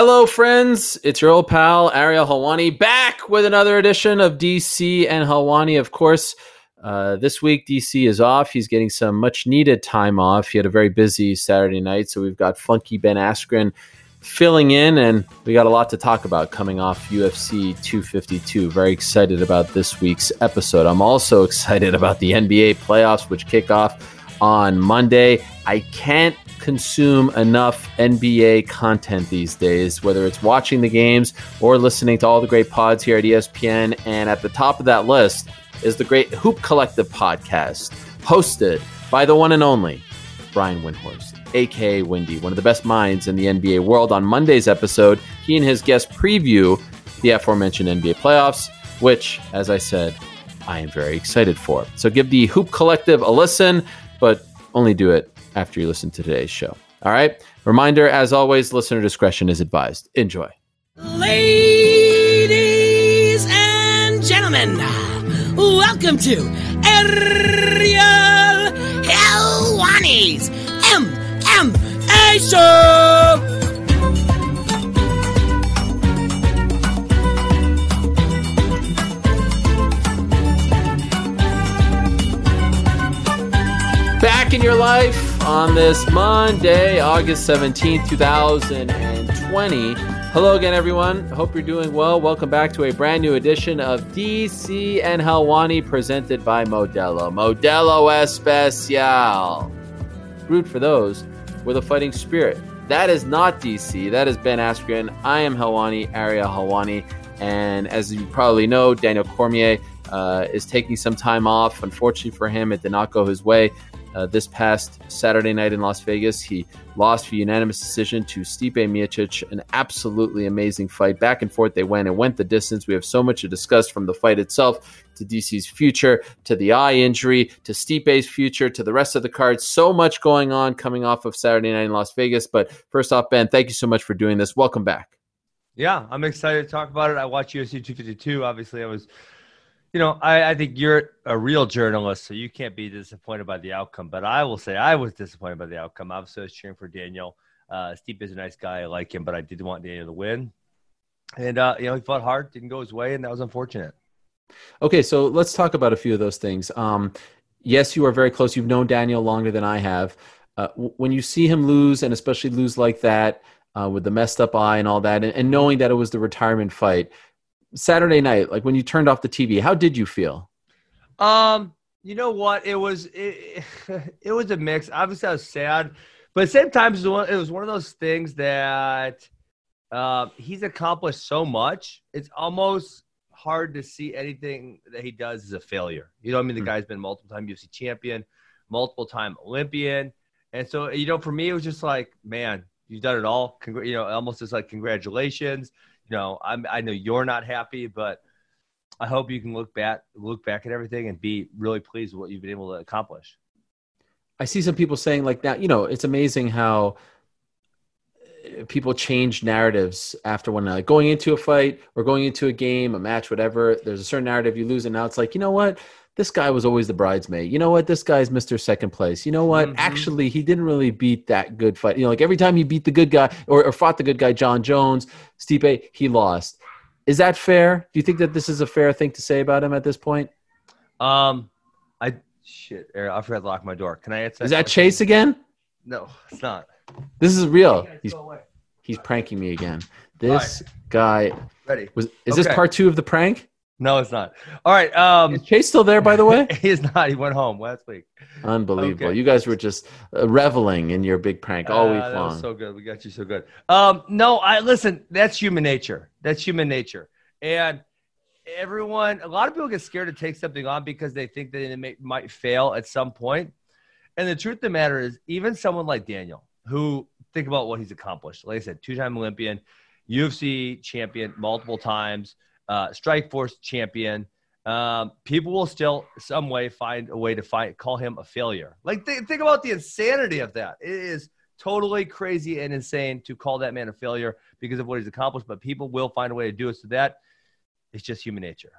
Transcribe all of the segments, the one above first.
Hello, friends. It's your old pal, Ariel Helwani, back with another edition of DC and Helwani. Of course, uh, this week DC is off. He's getting some much needed time off. He had a very busy Saturday night, so we've got Funky Ben Askren filling in, and we got a lot to talk about coming off UFC 252. Very excited about this week's episode. I'm also excited about the NBA playoffs, which kick off on Monday. I can't consume enough NBA content these days, whether it's watching the games or listening to all the great pods here at ESPN. And at the top of that list is the great Hoop Collective podcast, hosted by the one and only Brian Windhorst, aka Windy, one of the best minds in the NBA world. On Monday's episode, he and his guest preview the aforementioned NBA playoffs, which, as I said, I am very excited for. So give the Hoop Collective a listen, but only do it after you listen to today's show. All right. Reminder, as always, listener discretion is advised. Enjoy. Ladies and gentlemen, welcome to Ariel Helwani's MMA Show. Back in your life on this Monday, August 17th, 2020. Hello again, everyone. Hope you're doing well. Welcome back to a brand new edition of DC and Helwani presented by Modelo. Modelo Especial. Root for those with a fighting spirit. That is not DC. That is Ben Askren. I am Helwani, Ariel Helwani. And as you probably know, Daniel Cormier uh, is taking some time off. Unfortunately for him, it did not go his way. Uh, this past Saturday night in Las Vegas, he lost via unanimous decision to Stipe Miocic. An absolutely amazing fight. Back and forth they went and went the distance. We have so much to discuss from the fight itself to DC's future, to the eye injury, to Stipe's future, to the rest of the cards. So much going on coming off of Saturday night in Las Vegas. But first off, Ben, thank you so much for doing this. Welcome back. Yeah, I'm excited to talk about it. I watched UFC 252. Obviously, I was you know, I, I, think you're a real journalist, so you can't be disappointed by the outcome. But I will say I was disappointed by the outcome. Obviously, I was cheering for Daniel. Uh, Steve is a nice guy. I like him, but I did want Daniel to win. And, uh, you know, he fought hard, didn't go his way, and that was unfortunate. Okay, so let's talk about a few of those things. Um, yes, you are very close. You've known Daniel longer than I have. Uh, when you see him lose, and especially lose like that, uh, with the messed up eye and all that, and, and knowing that it was the retirement fight, Saturday night, like when you turned off the TV, how did you feel? Um, you know what? It was it, it was a mix. Obviously, I was sad, but at the same time, it was one of those things that uh, he's accomplished so much. It's almost hard to see anything that he does as a failure. You know, I mean, the mm-hmm. guy's been multiple time UFC champion, multiple time Olympian, and so you know, for me, it was just like, man, you've done it all. Congr- you know, almost just like congratulations you know, I'm, I know you're not happy, but I hope you can look back, look back at everything and be really pleased with what you've been able to accomplish. I see some people saying like that, you know, it's amazing how people change narratives after one like going into a fight or going into a game, a match, whatever. There's a certain narrative you lose, and now it's like, you know what? This guy was always the bridesmaid. You know what? This guy's Mr. Second Place. You know what? Mm-hmm. Actually, he didn't really beat that good fight. You know, like every time he beat the good guy or, or fought the good guy, John Jones, Stipe, he lost. Is that fair? Do you think that this is a fair thing to say about him at this point? Um, I shit, Eric, I forgot to lock my door. Can I answer? Is that Chase again? No, it's not. This is real. He's he's pranking me again. This right. guy. Ready? Was is okay. this part two of the prank? No, it's not. All right. Um, Is Chase still there, by the way? he is not. He went home last week. Unbelievable. Okay. You guys were just uh, reveling in your big prank all week uh, long. so good. We got you so good. Um, no, I listen. That's human nature. That's human nature. And everyone, a lot of people get scared to take something on because they think that it may, might fail at some point. And the truth of the matter is, even someone like Daniel, who think about what he's accomplished. Like I said, two-time Olympian, UFC champion multiple times uh, Strikeforce champion. Um, people will still some way find a way to find call him a failure. Like th- think about the insanity of that. It is totally crazy and insane to call that man a failure because of what he's accomplished. But people will find a way to do it. So that it's just human nature.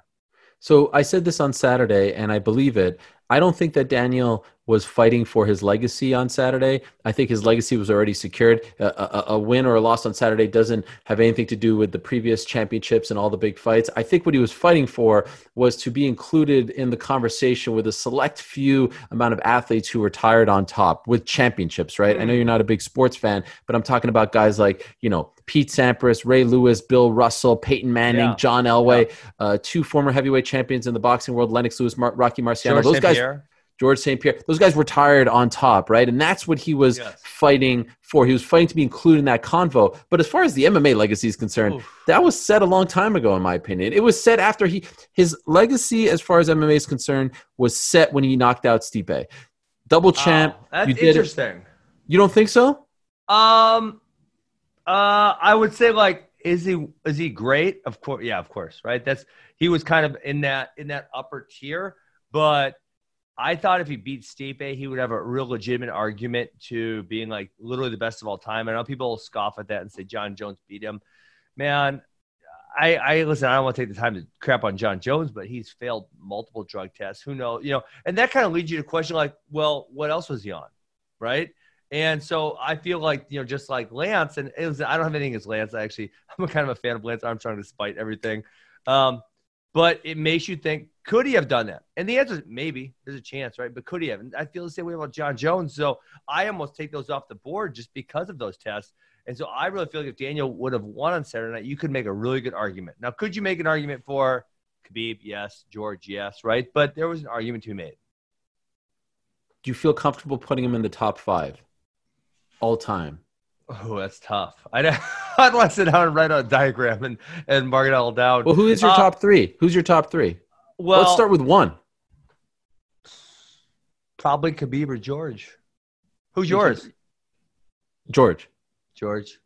So I said this on Saturday, and I believe it. I don't think that Daniel was fighting for his legacy on Saturday. I think his legacy was already secured. A, a, a, win or a loss on Saturday doesn't have anything to do with the previous championships and all the big fights. I think what he was fighting for was to be included in the conversation with a select few amount of athletes who retired on top with championships, right? I know hmm. you're not a big sports fan, but I'm talking about guys like, you know, Pete Sampras, Ray Lewis, Bill Russell, Peyton Manning, yeah. John Elway, yeah. uh, two former heavyweight champions in the boxing world, Lennox Lewis, Mar- Rocky Marciano. George Those St. guys. Pierre. George St. Pierre. Those guys retired on top, right? And that's what he was yes. fighting for. He was fighting to be included in that convo. But as far as the MMA legacy is concerned, Oof. that was set a long time ago, in my opinion. It was set after he his legacy, as far as MMA is concerned, was set when he knocked out Stipe. Double champ. Oh, that's interesting. It. You don't think so? Um, uh, I would say like, is he is he great? Of course, yeah, of course, right. That's he was kind of in that in that upper tier, but I thought if he beat Stipe, he would have a real legitimate argument to being like literally the best of all time. I know people scoff at that and say John Jones beat him. Man, I, I listen. I don't want to take the time to crap on John Jones, but he's failed multiple drug tests. Who knows? You know, and that kind of leads you to question like, well, what else was he on, right? And so I feel like you know, just like Lance, and it was. I don't have anything against Lance. I actually, I'm kind of a fan of Lance Armstrong despite everything. Um, but it makes you think could he have done that? And the answer is maybe. There's a chance, right? But could he have? And I feel the same way about John Jones. So I almost take those off the board just because of those tests. And so I really feel like if Daniel would have won on Saturday night, you could make a really good argument. Now, could you make an argument for Khabib? Yes. George? Yes. Right. But there was an argument to be made. Do you feel comfortable putting him in the top five all time? Oh, that's tough. I'd, I'd want to sit down and write a diagram and, and mark it all down. Well, who is your uh, top three? Who's your top three? Well, let's start with one. Probably Khabib or George. Who's yours? George. George.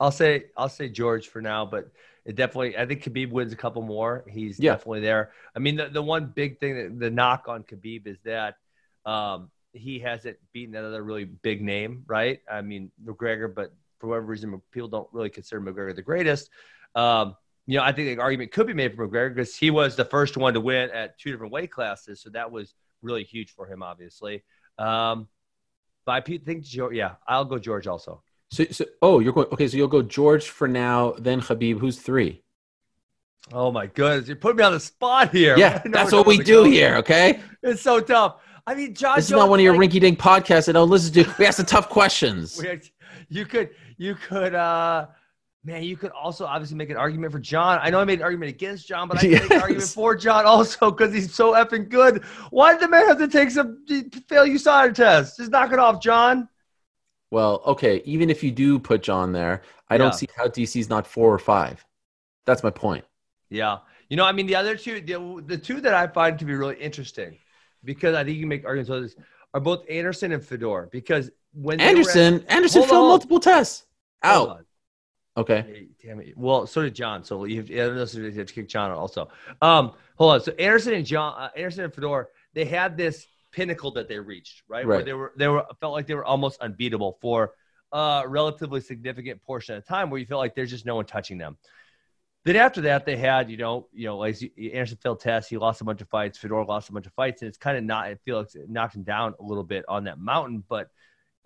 I'll say I'll say George for now, but it definitely I think Khabib wins a couple more. He's yeah. definitely there. I mean, the, the one big thing that the knock on Khabib is that um, he hasn't beaten another really big name, right? I mean, McGregor, but for whatever reason, people don't really consider McGregor the greatest. Um, you know, I think the argument could be made for McGregor because he was the first one to win at two different weight classes, so that was really huge for him, obviously. Um, but I think George, yeah, I'll go George also. So, so, oh, you're going okay. So you'll go George for now, then Khabib. Who's three? Oh my goodness, you put me on the spot here. Yeah, that's what we do here. Okay, it's so tough. I mean, John. This is not one of your like, rinky-dink podcasts I don't listen to. We ask the tough questions. you could, you could. uh Man, you could also obviously make an argument for John. I know I made an argument against John, but I can yes. make an argument for John also because he's so effing good. Why did the man have to take some fail USADA test? Just knock it off, John. Well, okay. Even if you do put John there, I yeah. don't see how DC's not four or five. That's my point. Yeah. You know, I mean, the other two, the, the two that I find to be really interesting, because I think you can make arguments about this, are both Anderson and Fedor. Because when Anderson, at, Anderson failed multiple tests. Out. Okay. Damn it. Well, so did John. So you have, you have to kick John out also. Um, hold on. So Anderson and John, uh, Anderson and Fedor, they had this pinnacle that they reached, right? right? Where they were, they were felt like they were almost unbeatable for a relatively significant portion of time, where you felt like there's just no one touching them. Then after that, they had, you know, you know, like Anderson failed tests. He lost a bunch of fights. Fedor lost a bunch of fights, and it's kind of not. It feels like it knocked him down a little bit on that mountain, but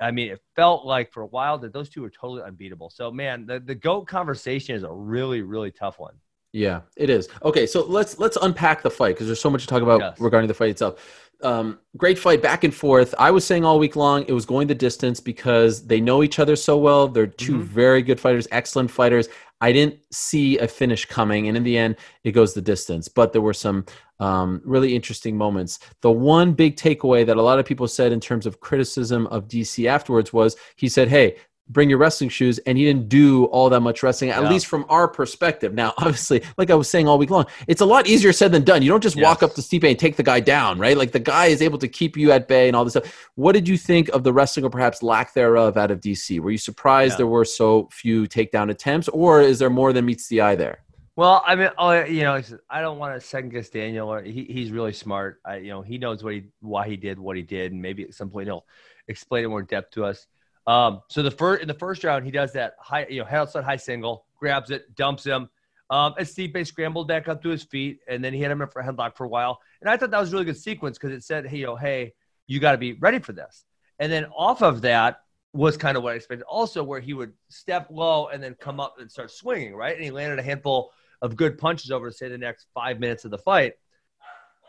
I mean, it felt like for a while that those two were totally unbeatable. So, man, the, the GOAT conversation is a really, really tough one. Yeah, it is. Okay, so let's let's unpack the fight because there's so much to talk about yes. regarding the fight itself. Um, great fight back and forth. I was saying all week long it was going the distance because they know each other so well. They're 2 mm-hmm. very good fighters, excellent fighters. I didn't see a finish coming, and in the end, it goes the distance. But there were some um, really interesting moments. The one big takeaway that a lot of people said in terms of criticism of DC afterwards was he said, Hey, bring your wrestling shoes and he didn't do all that much wrestling at yeah. least from our perspective now obviously like i was saying all week long it's a lot easier said than done you don't just yes. walk up to Stipe and take the guy down right like the guy is able to keep you at bay and all this stuff what did you think of the wrestling or perhaps lack thereof out of dc were you surprised yeah. there were so few takedown attempts or is there more than meets the eye there well, I mean, oh, you know, I don't want to second guess Daniel. He, he's really smart. I, you know, he knows what he, why he did what he did, and maybe at some point he'll explain it more depth to us. Um, so the first in the first round, he does that high, you know, head outside high single, grabs it, dumps him. Um, and Stipe scrambled back up to his feet, and then he had him in for a headlock for a while. And I thought that was a really good sequence because it said, hey, know, hey, you got to be ready for this. And then off of that was kind of what I expected. Also, where he would step low and then come up and start swinging, right? And he landed a handful of good punches over, say, the next five minutes of the fight.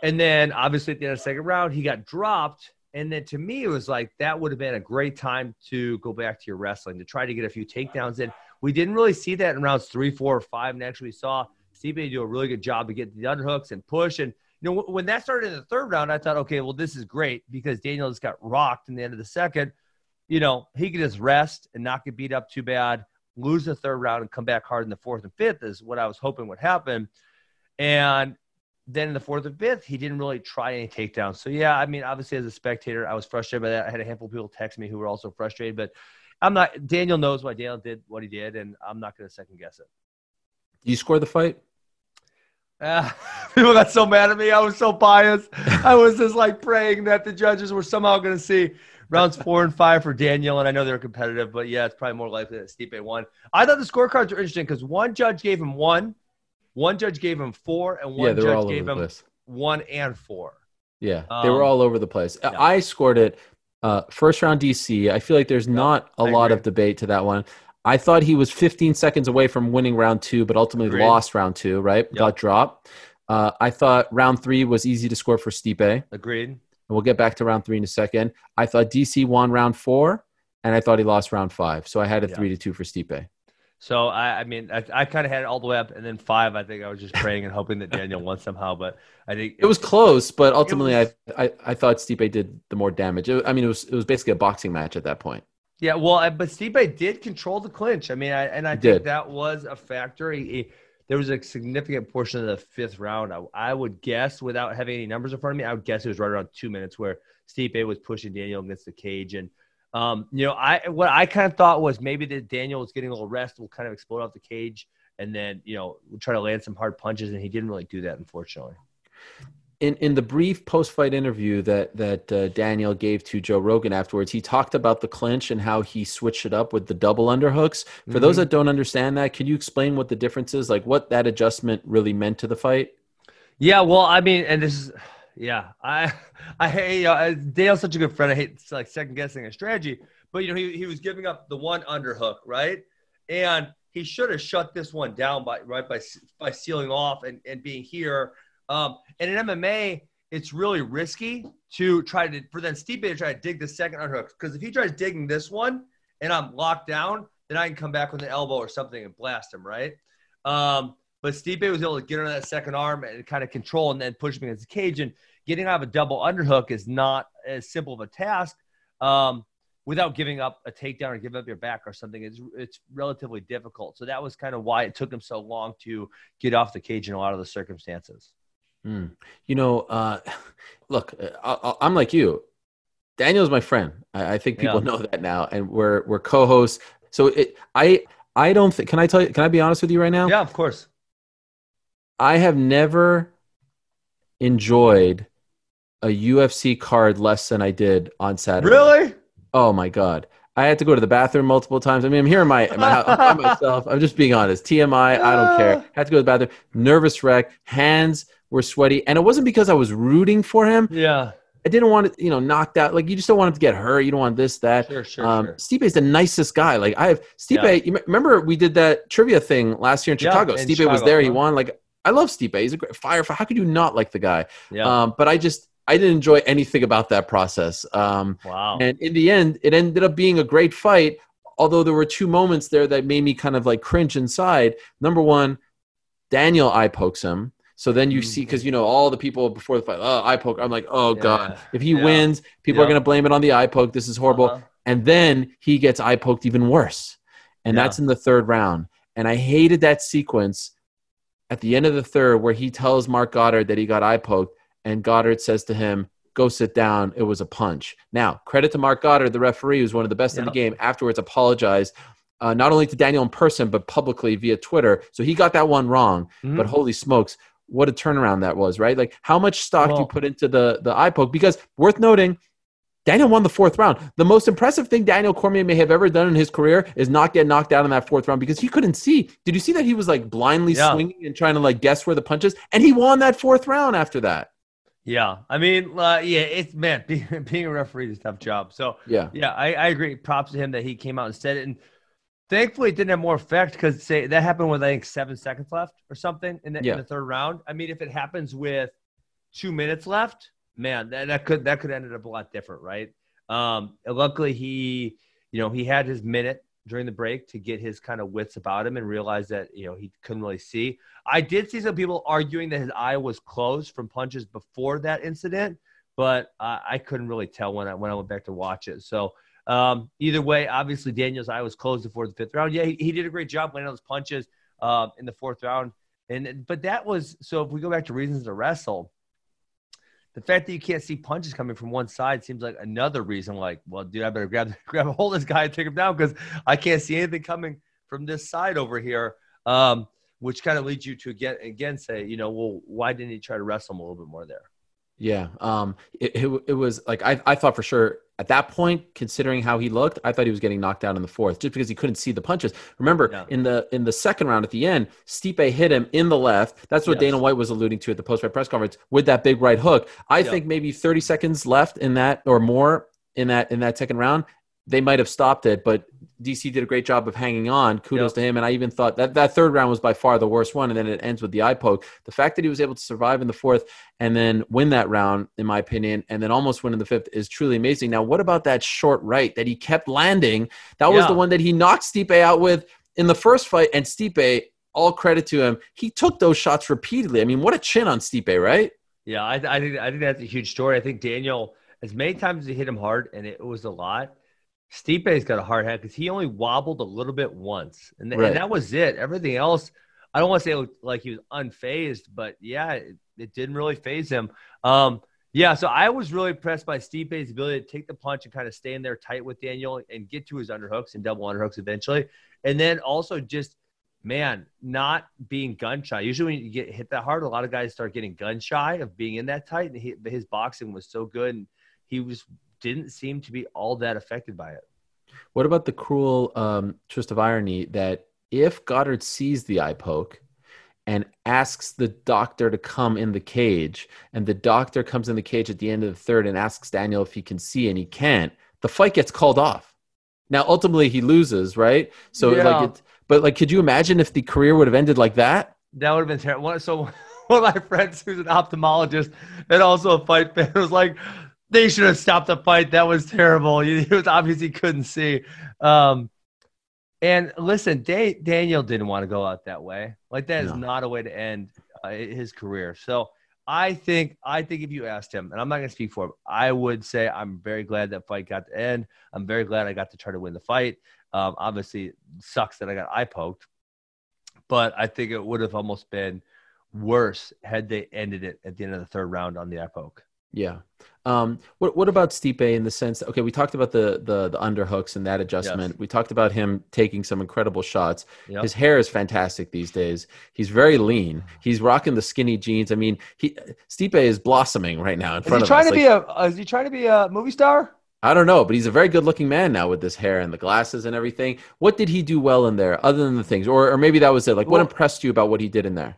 And then obviously at the end of the second round, he got dropped. And then to me, it was like that would have been a great time to go back to your wrestling to try to get a few takedowns in. We didn't really see that in rounds three, four, or five. And actually, we saw Stipe do a really good job of getting the underhooks and push. And you know, when that started in the third round, I thought, okay, well, this is great because Daniel just got rocked in the end of the second. You know, he could just rest and not get beat up too bad, lose the third round and come back hard in the fourth and fifth is what I was hoping would happen. And then in the fourth and fifth, he didn't really try any takedowns. So yeah, I mean, obviously as a spectator, I was frustrated by that. I had a handful of people text me who were also frustrated, but I'm not. Daniel knows why Daniel did what he did, and I'm not going to second guess it. Do you score the fight? Uh, people got so mad at me. I was so biased. I was just like praying that the judges were somehow going to see rounds four and five for Daniel. And I know they're competitive, but yeah, it's probably more likely that Stipe won. I thought the scorecards were interesting because one judge gave him one, one judge gave him four, and one yeah, judge gave him place. one and four. Yeah, they were um, all over the place. Yeah. I scored it uh, first round DC. I feel like there's not a I lot agree. of debate to that one. I thought he was 15 seconds away from winning round two, but ultimately Agreed. lost round two, right? Yep. Got dropped. Uh, I thought round three was easy to score for Stipe. Agreed. And we'll get back to round three in a second. I thought DC won round four, and I thought he lost round five. So I had a three to two for Stipe. So I, I mean, I, I kind of had it all the way up, and then five. I think I was just praying and hoping that Daniel won somehow, but I think it, it was close. But ultimately, was, I, I I thought Stipe did the more damage. It, I mean, it was it was basically a boxing match at that point. Yeah, well, but Stipe did control the clinch. I mean, I, and I he think did. that was a factor. He, he, there was a significant portion of the fifth round. I, I, would guess, without having any numbers in front of me, I would guess it was right around two minutes where Stipe was pushing Daniel against the cage. And um, you know, I what I kind of thought was maybe that Daniel was getting a little rest, will kind of explode off the cage, and then you know, we'll try to land some hard punches, and he didn't really do that, unfortunately in in the brief post fight interview that that uh, Daniel gave to Joe Rogan afterwards, he talked about the clinch and how he switched it up with the double underhooks. For mm-hmm. those that don't understand that, can you explain what the difference is, like what that adjustment really meant to the fight? Yeah, well, I mean, and this is, yeah, I I hate uh, Dale's such a good friend. I hate like second guessing a strategy, but you know he he was giving up the one underhook, right, and he should have shut this one down by right by by sealing off and and being here um, and in MMA, it's really risky to try to for then Stipe to try to dig the second underhook because if he tries digging this one and I'm locked down, then I can come back with an elbow or something and blast him, right? Um, but Stipe was able to get under that second arm and kind of control and then push him against the cage. And getting out of a double underhook is not as simple of a task um, without giving up a takedown or giving up your back or something. It's, it's relatively difficult. So that was kind of why it took him so long to get off the cage in a lot of the circumstances. Mm. You know, uh, look, I, am like you. Daniel's my friend. I, I think people yeah. know that now, and we're we're co-hosts. So it, I I don't think. Can I tell you? Can I be honest with you right now? Yeah, of course. I have never enjoyed a UFC card less than I did on Saturday. Really? Oh my god. I had to go to the bathroom multiple times. I mean, I'm here in my, my house by myself. I'm just being honest. TMI, I don't care. Had to go to the bathroom. Nervous wreck. Hands were sweaty, and it wasn't because I was rooting for him. Yeah. I didn't want it, you know, knocked out. Like you just don't want him to get hurt. You don't want this, that. Sure, sure, um, sure. Stipe's the nicest guy. Like I have Stipe. Yeah. You remember we did that trivia thing last year in Chicago. Yeah, in Stipe Chicago, was there. Huh? He won. Like I love Stipe. He's a great fire. How could you not like the guy? Yeah. Um, but I just I didn't enjoy anything about that process. Um, wow. And in the end, it ended up being a great fight. Although there were two moments there that made me kind of like cringe inside. Number one, Daniel eye pokes him. So then you see, because mm-hmm. you know all the people before the fight, oh, eye poke. I'm like, oh yeah. god, if he yeah. wins, people yeah. are gonna blame it on the eye poke. This is horrible. Uh-huh. And then he gets eye poked even worse, and that's in the third round. And I hated that sequence at the end of the third where he tells Marc Goddard that he got eye poked, and Goddard says to him, "Go sit down. It was a punch." Now, credit to Marc Goddard, the referee, who's one of the best in the game. Afterwards, apologized. Uh, not only to Daniel in person, but publicly via Twitter. So he got that one wrong. Mm-hmm. But holy smokes, what a turnaround that was, right? Like how much stock well, do you put into the the eye poke? Because worth noting, Daniel won the fourth round. The most impressive thing Daniel Cormier may have ever done in his career is not get knocked out in that fourth round because he couldn't see. Did you see that he was like blindly Yeah. swinging and trying to like guess where the punches? And he won that fourth round after that. Yeah, I mean, uh, yeah, it's man, being, being a referee is a tough job. So Yeah. yeah, I, I agree. Props to him that he came out and said it, and thankfully it didn't have more effect because say that happened with I think seven seconds left or something in the, Yeah. in the third round. I mean, if it happens with two minutes left, man, that, that could that could ended up a lot different, right? Um, luckily he, you know, he had his minute during the break to get his kind of wits about him and realize that you know he couldn't really see. I did see some people arguing that his eye was closed from punches before that incident, but I, I couldn't really tell when I when I went back to watch it. So um, either way, obviously Daniel's eye was closed before the fifth round. Yeah, he, he did a great job landing those punches uh, in the fourth round. And but that was so. If we go back to reasons to wrestle, the fact that you can't see punches coming from one side seems like another reason. Like, well, dude, I better grab grab a hold of this guy and take him down because I can't see anything coming from this side over here. Um, which kind of leads you to again again say, you know, well, why didn't he try to wrestle him a little bit more there? Yeah. Um, it, it, it was like, I, I thought for sure at that point, considering how he looked, I thought he was getting knocked out in the fourth just because he couldn't see the punches. Remember Yeah. in the, in the second round at the end, Stipe hit him in the left. That's what Yes. Dana White was alluding to at the post fight press conference with that big right hook. I Yeah. think maybe 30 seconds left in that or more in that, in that second round, they might have stopped it, but DC did a great job of hanging on. Kudos Yep. to him. And I even thought that that third round was by far the worst one. And then it ends with the eye poke. The fact that he was able to survive in the fourth and then win that round, in my opinion, and then almost win in the fifth is truly amazing. Now, what about that short right that he kept landing? That was Yeah. the one that he knocked Stipe out with in the first fight. And Stipe, all credit to him, he took those shots repeatedly. I mean, what a chin on Stipe, right? Yeah, I, I think I think that's a huge story. I think Daniel, as many times as he hit him hard, and it was a lot. Stipe's got a hard head because he only wobbled a little bit once, and, th- Right. and that was it. Everything else, I don't want to say it like he was unfazed, but yeah, it, it didn't really faze him. Um, yeah, so I was really impressed by Stipe's ability to take the punch and kind of stay in there tight with Daniel and get to his underhooks and double underhooks eventually, and then also just man, not being gun shy. Usually, when you get hit that hard, a lot of guys start getting gun shy of being in that tight. And he, but his boxing was so good, and he was didn't seem to be all that affected by it. What about the cruel um, twist of irony that if Goddard sees the eye poke and asks the doctor to come in the cage, and the doctor comes in the cage at the end of the third and asks Daniel if he can see and he can't, the fight gets called off. Now, ultimately, he loses, right? So, Yeah. like, it, but like, could you imagine if the career would have ended like that? That would have been terrible. So one of my friends, who's an ophthalmologist and also a fight fan, was like, "They should have stopped the fight. That was terrible. He he was obviously couldn't see." Um, and listen, Da- Daniel didn't want to go out that way. Like that is No. not a way to end uh, his career. So I think I think if you asked him, and I'm not going to speak for him, I would say I'm very glad that fight got to end. I'm very glad I got to try to win the fight. Um, obviously, it sucks that I got eye poked, but I think it would have almost been worse had they ended it at the end of the third round on the eye poke. Yeah. Um, what what about Stipe in the sense? Okay, we talked about the the the underhooks and that adjustment. We talked about him taking some incredible shots. Yep. His hair is fantastic these days. He's very lean. He's rocking the skinny jeans. I mean, he Stipe is blossoming right now in Is front he of trying us. to Like, be a? Is he trying to be a movie star? I don't know, but he's a very good looking man now with this hair and the glasses and everything. What did he do well in there, other than the things, or or maybe that was it? Like, what impressed you about what he did in there?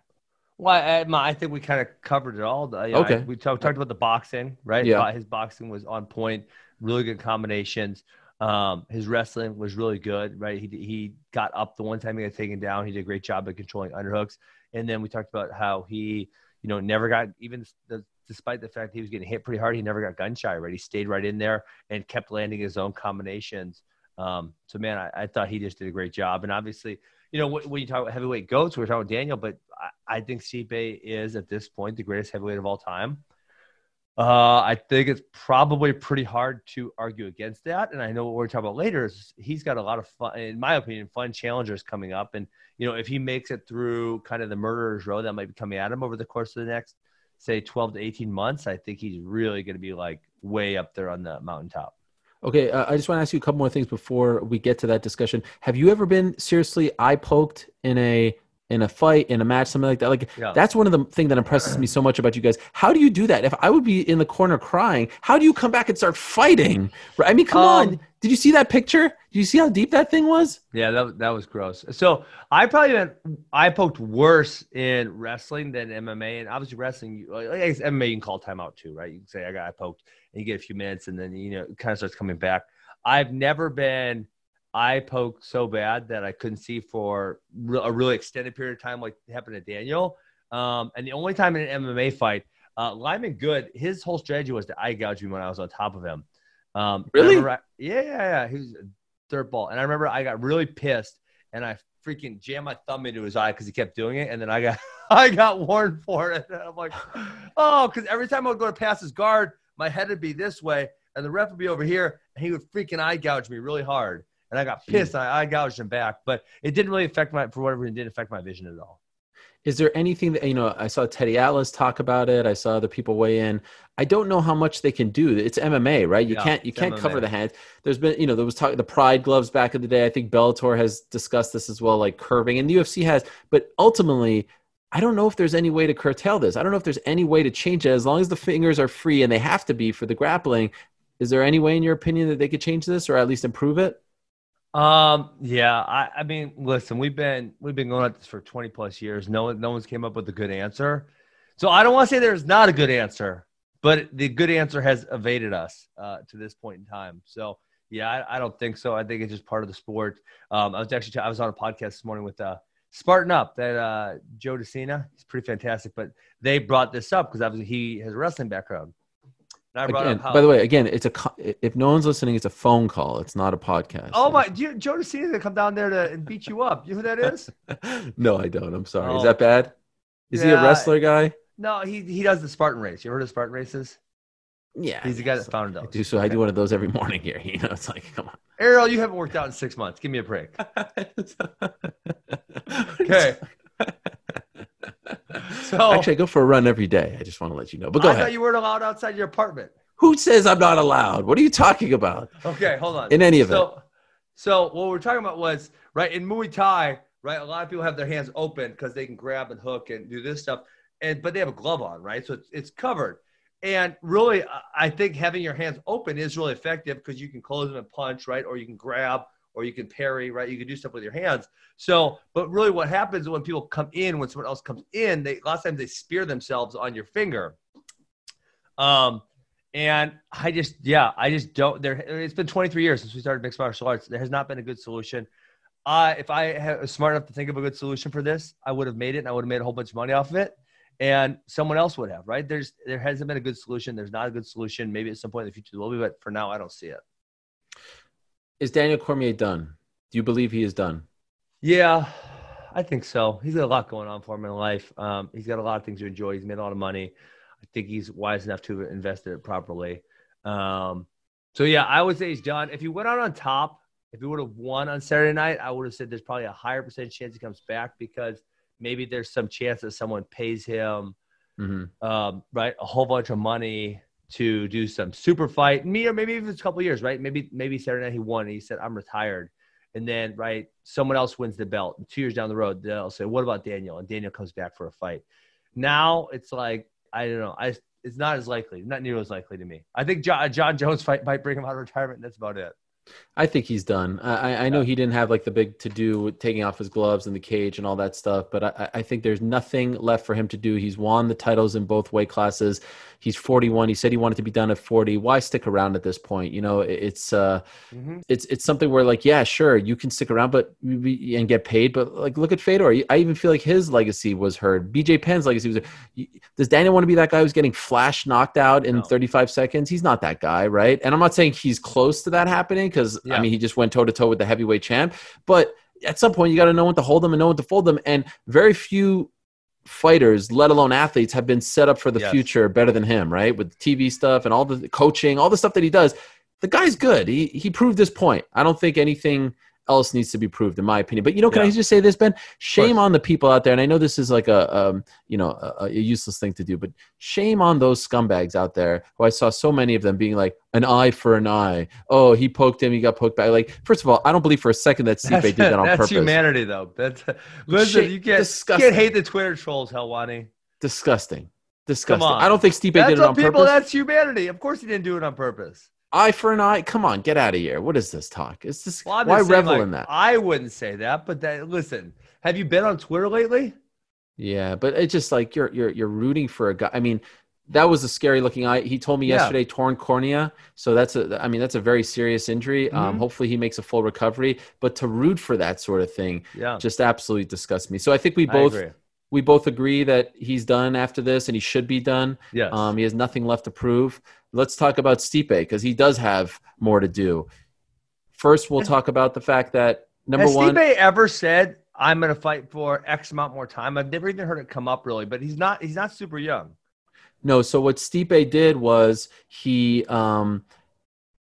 Well, I, I think we kind of covered it all. You know, Okay. I- we talked, talked about the boxing, right? Yeah. His boxing was on point, really good combinations. Um, his wrestling was really good, right? He, he got up the one time he got taken down. He did a great job of controlling underhooks. And then we talked about how he, you know, never got, even the, despite the fact he was getting hit pretty hard, he never got gun shy, right? He stayed right in there and kept landing his own combinations. Um, so, man, I, I thought he just did a great job. And obviously, you know, when you talk about heavyweight goats, we're talking about Daniel, but I, I think Stipe is at this point the greatest heavyweight of all time. Uh, I think it's probably pretty hard to argue against that. And I know what we're talking about later is he's got a lot of fun, in my opinion, fun challengers coming up. And, you know, if he makes it through kind of the murderer's row that might be coming at him over the course of the next, say, 12 to 18 months, I think he's really going to be like way up there on the mountaintop. Okay, uh, I just want to ask you a couple more things before we get to that discussion. Have you ever been seriously eye poked in a in a fight, in a match, something like that. Like Yeah. that's one of the things that impresses me so much about you guys. How do you do that? If I would be in the corner crying, how do you come back and start fighting? Right? I mean, come Um, on. Did you see that picture? Did you see how deep that thing was? Yeah, that, that was gross. So I probably been eye poked worse in wrestling than MMA, and obviously wrestling, like MMA, you can call timeout too, right? You can say I got eye poked, and you get a few minutes, and then you know it kind of starts coming back. I've never been eye poked so bad that I couldn't see for a really extended period of time, like happened to Daniel. Um, and the only time in an MMA fight, uh, Lyman Good, his whole strategy was to eye gouge me when I was on top of him. Um, Really? I- yeah, yeah, yeah. He was a dirt ball. And I remember I got really pissed and I freaking jammed my thumb into his eye because he kept doing it. And then I got I got warned for it. And I'm like, oh, because every time I would go to pass his guard, my head would be this way and the ref would be over here and he would freaking eye gouge me really hard. And I got pissed and I eye gouged him back. But it didn't really affect my for whatever reason, it didn't affect my vision at all. Is there anything that you know? I saw Teddy Atlas talk about it. I saw other people weigh in. I don't know how much they can do. It's MMA, right? You Yeah, can't you can't cover the hands. There's been you know there was talk the Pride gloves back in the day. I think Bellator has discussed this as well, like curving, and the UFC has. But ultimately, I don't know if there's any way to curtail this. I don't know if there's any way to change it as long as the fingers are free and they have to be for the grappling. Is there any way, in your opinion, that they could change this or at least improve it? Um, yeah, I, I mean, listen, we've been we've been going at this for 20 plus years. No no one's came up with a good answer. So I don't want to say there's not a good answer, but the good answer has evaded us uh, to this point in time. So yeah, I, I don't think so. I think it's just part of the sport. Um, I was actually I was on a podcast this morning with uh Spartan Up that uh Joe De Sena. He's pretty fantastic, but they brought this up because obviously he has a wrestling background. And I brought Again, up how, by the way, again, it's a if no one's listening, it's a phone call. It's not a podcast. Oh my! Do you, Joe De Sena gonna come down there to and beat you up. You know who that is? no, I don't. I'm sorry. Is Oh. that bad? Is he a wrestler guy? No, he he does the Spartan race. You ever heard of Spartan races? Yeah, He's the guy that founded I do. So I do one of those every morning here. You know, it's like, come on. Ariel, you haven't worked out in six months. Give me a break. Okay. So Actually, I go for a run every day. I just want to let you know. But go I ahead. thought you weren't allowed outside your apartment. Who says I'm not allowed? What are you talking about? Okay, hold on. In any event. so, so what we're talking about was right in Muay Thai. Right, a lot of people have their hands open because they can grab and hook and do this stuff, and but they have a glove on, right? So it's it's covered. And really, I think having your hands open is really effective because you can close them and punch, right? Or you can grab, or you can parry, right? You can do stuff with your hands. So, but really, what happens when people come in, when someone else comes in, they a lot of times they spear themselves on your finger. Um, and I just, yeah, I just don't. There, it's been 23 years since we started mixed martial arts. There has not been a good solution. Uh, if I was smart enough to think of a good solution for this, I would have made it, and I would have made a whole bunch of money off of it, and someone else would have. Right? There's, there hasn't been a good solution. There's not a good solution. Maybe at some point in the future there will be, but for now, I don't see it. Is Daniel Cormier done? Do you believe he is done? Yeah, I think so. He's got a lot going on for him in life. Um, he's got a lot of things to enjoy. He's made a lot of money. I think he's wise enough to invest it properly. Um, so yeah, I would say he's done. If he went out on top, if he would have won on Saturday night, I would have said there's probably a higher percentage chance he comes back because maybe there's some chance that someone pays him hmm um, right, a whole bunch of money to do some super fight. Me or maybe even a couple years, right? Maybe maybe Saturday night he won and he said, I'm retired. And then right, someone else wins the belt. And two years down the road, they'll say, What about Daniel? And Daniel comes back for a fight. Now it's like, I don't know. I it's not as likely, not nearly as likely to me. I think John, John Jones fight might bring him out of retirement. And that's about it. I think he's done. I, I- know he didn't have like the big to do with taking off his gloves and the cage and all that stuff, but I, I think there's nothing left for him to do. He's won the titles in both weight classes. He's 41. He said he wanted to be done at 40. Why stick around at this point? You know, it's uh, Mhm. it's it's something where like, yeah, sure, you can stick around, but and get paid, but like, look at Fedor. I even feel like his legacy was heard. BJ Penn's legacy was. Does Daniel want to be that guy who's getting flash knocked out in No. 35 seconds? He's not that guy, right? And I'm not saying he's close to that happening because I mean he just went toe to toe with the heavyweight champ, but at some point you got to know when to hold them and know when to fold them. And very few fighters, let alone athletes, have been set up for the Yes. future better than him, right? With TV stuff and all the coaching, all the stuff that he does. The guy's good. He he proved his point. I don't think anything else needs to be proved, in my opinion. But you know, can I just say this, Ben? Shame on the people out there, and I know this is like a, um, you know, a, a useless thing to do, but shame on those scumbags out there who I saw so many of them being like, an eye for an eye. Oh, he poked him, he got poked back. Like, first of all, I don't believe for a second that Stipe did that on that's purpose. That's humanity, though. That's listen. Shit, you can't, you disgusting. can't hate the Twitter trolls, Helwani. Disgusting, disgusting. on. I don't think Stipe That's did it on people. purpose. That's humanity. Of course, he didn't do it on purpose. Eye for an eye. Come on, get out of here. What is this talk? Is this Well, why saying, revel like, in that? I wouldn't say that, but that, listen, have you been on Twitter lately? Yeah, but it's just like you're you're you're rooting for a guy. I mean, that was a scary looking eye. He told me Yeah. yesterday torn cornea, so that's a I mean that's a very serious injury. Um, Mhm. hopefully he makes a full recovery. But to root for that sort of thing Yeah, just absolutely disgusts me. So I think we I both agree. We both agree that he's done after this and he should be done. Yes. Um, he has nothing left to prove. Let's talk about Stipe because he does have more to do. First, we'll talk about the fact that number Has one. Stipe ever said, "I'm going to fight for X amount more time"? I've never even heard it come up really, but he's not. He's not super young. No, so what Stipe did was he um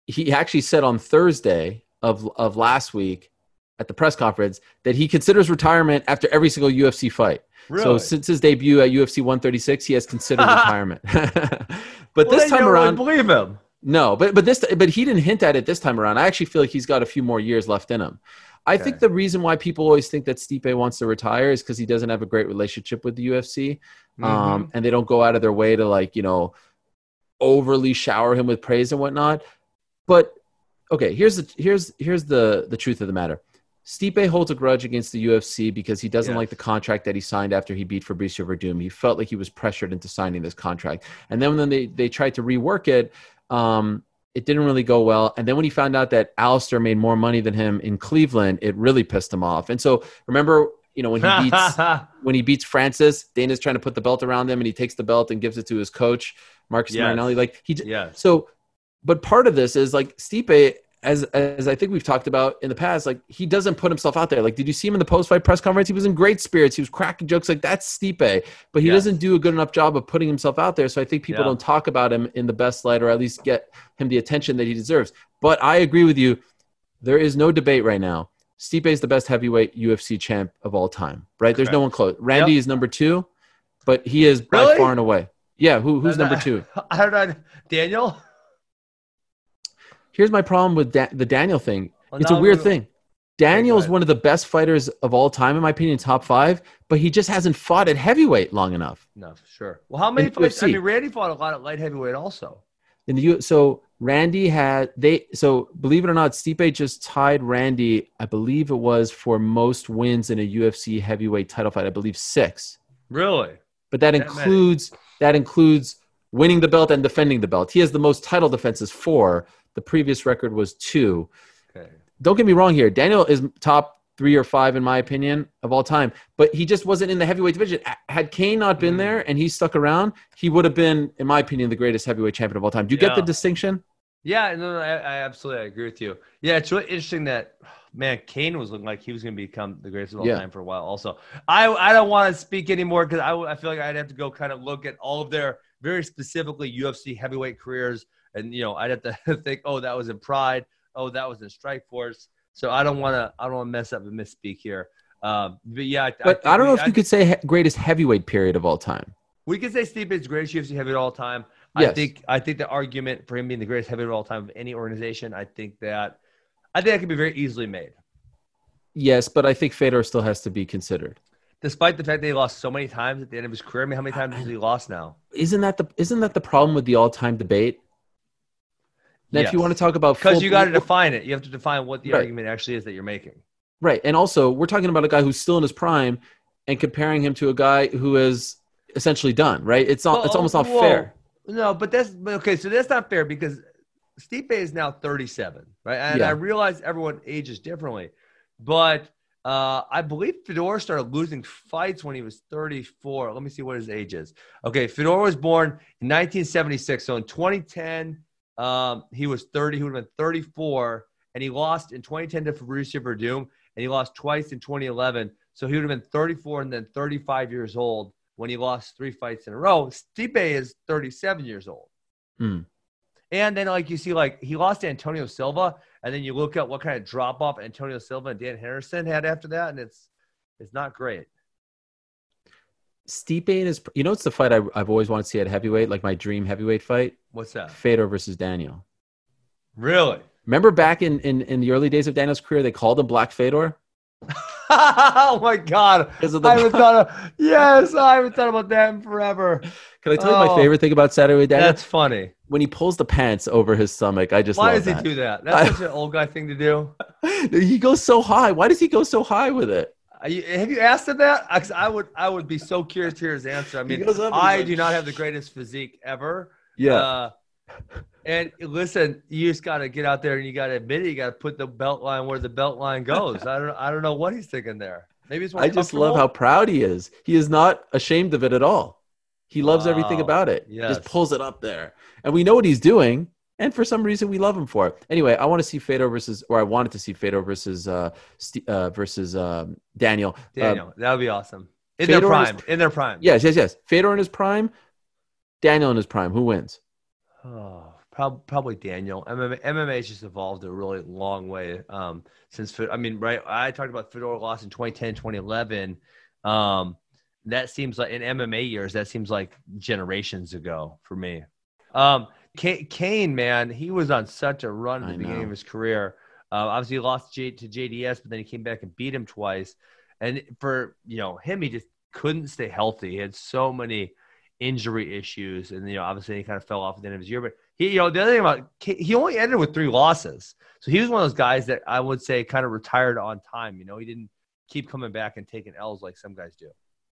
he actually said on Thursday of of last week at the press conference that he considers retirement after every single UFC fight. Really? So since his debut at UFC 136, he has considered retirement. but Well, this time you around, would believe him. no, but but this but he didn't hint at it this time around. I actually feel like he's got a few more years left in him. I think the reason why people always think that Stipe wants to retire is because he doesn't have a great relationship with the UFC Mm-hmm. um, and they don't go out of their way to like you know overly shower him with praise and whatnot. But okay, here's the here's here's the the truth of the matter. Stipe holds a grudge against the UFC because he doesn't Yes. like the contract that he signed after he beat Fabricio Werdum. He felt like he was pressured into signing this contract, and then when they they tried to rework it, um, it didn't really go well. And then when he found out that Alistair made more money than him in Cleveland, it really pissed him off. And so remember, you know, when he beats when he beats Francis, Dana's trying to put the belt around him, and he takes the belt and gives it to his coach, Marcus Yes. Marinelli. Like he, yes. so, but part of this is like Stipe, as as I think we've talked about in the past, like he doesn't put himself out there. Like, did you see him in the post fight press conference? He was in great spirits. He was cracking jokes. Like that's Stipe, but he Yes. doesn't do a good enough job of putting himself out there. So I think people Yeah. don't talk about him in the best light, or at least get him the attention that he deserves. But I agree with you. There is no debate right now. Stipe is the best heavyweight UFC champ of all time, right? There's no one close. Randy Yep. is number two, but he is by far and away. Yeah, who, who's Uh, number two? I don't know. Daniel. Here's my problem with da- the Daniel thing. Well, it's a weird thing. Daniel is one of the best fighters of all time, in my opinion, top five, but he just hasn't fought at heavyweight long enough. No, sure. Well, how many fights? I mean, Randy fought a lot at light heavyweight also. In the U- so Randy had they so believe it or not, Stipe just tied Randy. I believe it was for most wins in a UFC heavyweight title fight. I believe six. Really? but that That includes that includes winning the belt and defending the belt. He has the most title defenses four. The previous record was two. Okay. Don't get me wrong here. Daniel is top three or five in my opinion of all time, but he just wasn't in the heavyweight division. Had Cain not been Mm. there and he stuck around, he would have been, in my opinion, the greatest heavyweight champion of all time. Do you get the distinction? Yeah, no, no, I, I absolutely I agree with you. Yeah, it's really interesting that man Cain was looking like he was going to become the greatest of all Yeah. time for a while. Also, I I don't want to speak anymore because I, I feel like I'd have to go kind of look at all of their very specifically UFC heavyweight careers, and you know I'd have to think, oh, that was in Pride, oh, that was in Strikeforce. So I don't want to I don't want to mess up and misspeak here. Um, but yeah, I, But think I, don't know if you could say greatest heavyweight period of all time. we could say Steve is greatest UFC heavyweight of all time. I think I think the argument for him being the greatest heavyweight of all time of any organization, I think that I think that could be very easily made. Yes, but I think Fedor still has to be considered. Despite the fact that he lost so many times at the end of his career, I mean, how many times has he lost now? Isn't that the isn't that the problem with the all time debate? Now, if you want to talk about Because you got to define it. You have to define what the Right. argument actually is that you're making. Right. And also, we're talking about a guy who's still in his prime and comparing him to a guy who is essentially done, right? It's not, it's almost not whoa. fair. No, but that's okay. So that's not fair because Stipe is now 37, right? And Yeah. I realize everyone ages differently, but uh, I believe Fedor started losing fights when he was 34. Let me see what his age is. Okay, Fedor was born in 1976, so in 2010, um, he was 30. He would have been 34, and he lost in 2010 to Fabricio Werdum, and he lost twice in 2011. So he would have been 34 and then 35 years old when he lost three fights in a row. Stipe is 37 years old. Hmm. And then, like you see, like he lost to Antonio Silva and then you look at what kind of drop off Antonio Silva and Dan Henderson had after that, and it's it's not great. Stipe his, you know, it's the fight I, I've always wanted to see at heavyweight, like my dream heavyweight fight. What's that? Fedor versus Daniel. Really? Remember back in, in in the early days of Daniel's career, they called him Black Fedor oh my god! the. I haven't thought of yes, I haven't thought about that in forever. Can I tell you my Oh. favorite thing about Saturday Daniel? That's funny. When he pulls the pants over his stomach. I just Why does he do that? That's such an old guy thing to do. he goes so high. Why does he go so high with it? Are you- have you asked him that? 'Cause I would, I would be so curious to hear his answer. I mean, goes up and I like- do not have the greatest physique ever. Yeah. Uh, and listen, you just got to get out there and you got to admit it. You got to put the belt line where the belt line goes. I don't, I don't know what he's thinking there. Maybe it's I just love how proud he is. He is not ashamed of it at all. He loves everything about it. He Yes. just pulls it up there. And we know what he's doing. And for some reason, we love him for it. Anyway, I want to see Fedor versus, or I wanted to see Fedor versus uh, St- uh versus um, Daniel. Uh, Daniel. that would be awesome. In Fedor their prime. In their prime. yes, yes, yes. Fedor in his prime, Daniel in his prime. Who wins? Oh, prob- probably Daniel. MMA, MMA has just evolved a really long way um, since. I mean, right? I talked about Fedor lost in 2010, 2011. Um, that seems like in MMA years, that seems like generations ago for me. Um, Ka- Cain, man, he was on such a run at the I beginning know. of his career. Uh, obviously, he lost J- to JDS, but then he came back and beat him twice. And for you know him, he just couldn't stay healthy. He had so many injury issues, and you know obviously he kind of fell off at the end of his year. But he, you know, the other thing about K- he only ended with three losses, so he was one of those guys that I would say kind of retired on time. You know, he didn't keep coming back and taking L's like some guys do.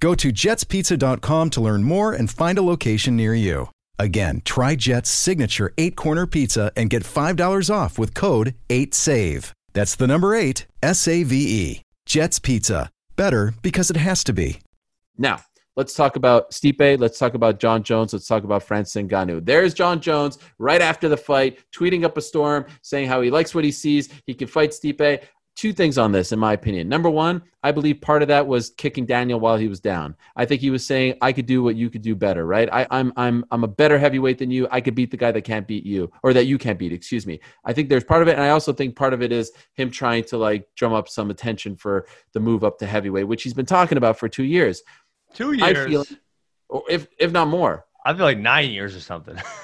Go to jetspizza.com to learn more and find a location near you. Again, try Jet's signature eight corner pizza and get $5 off with code 8SAVE. That's the number eight, S A V E. Jet's Pizza. Better because it has to be. Now, let's talk about Stipe. Let's talk about John Jones. Let's talk about Francis Ngannou. There's John Jones right after the fight, tweeting up a storm, saying how he likes what he sees. He can fight Stipe. Two things on this, in my opinion. Number one, I believe part of that was kicking Daniel while he was down. I think he was saying, "I could do what you could do better." Right? I, I'm I'm I'm a better heavyweight than you. I could beat the guy that can't beat you, or that you can't beat. Excuse me. I think there's part of it, and I also think part of it is him trying to like drum up some attention for the move up to heavyweight, which he's been talking about for two years. Two years, I feel, or if if not more. I feel like nine years or something.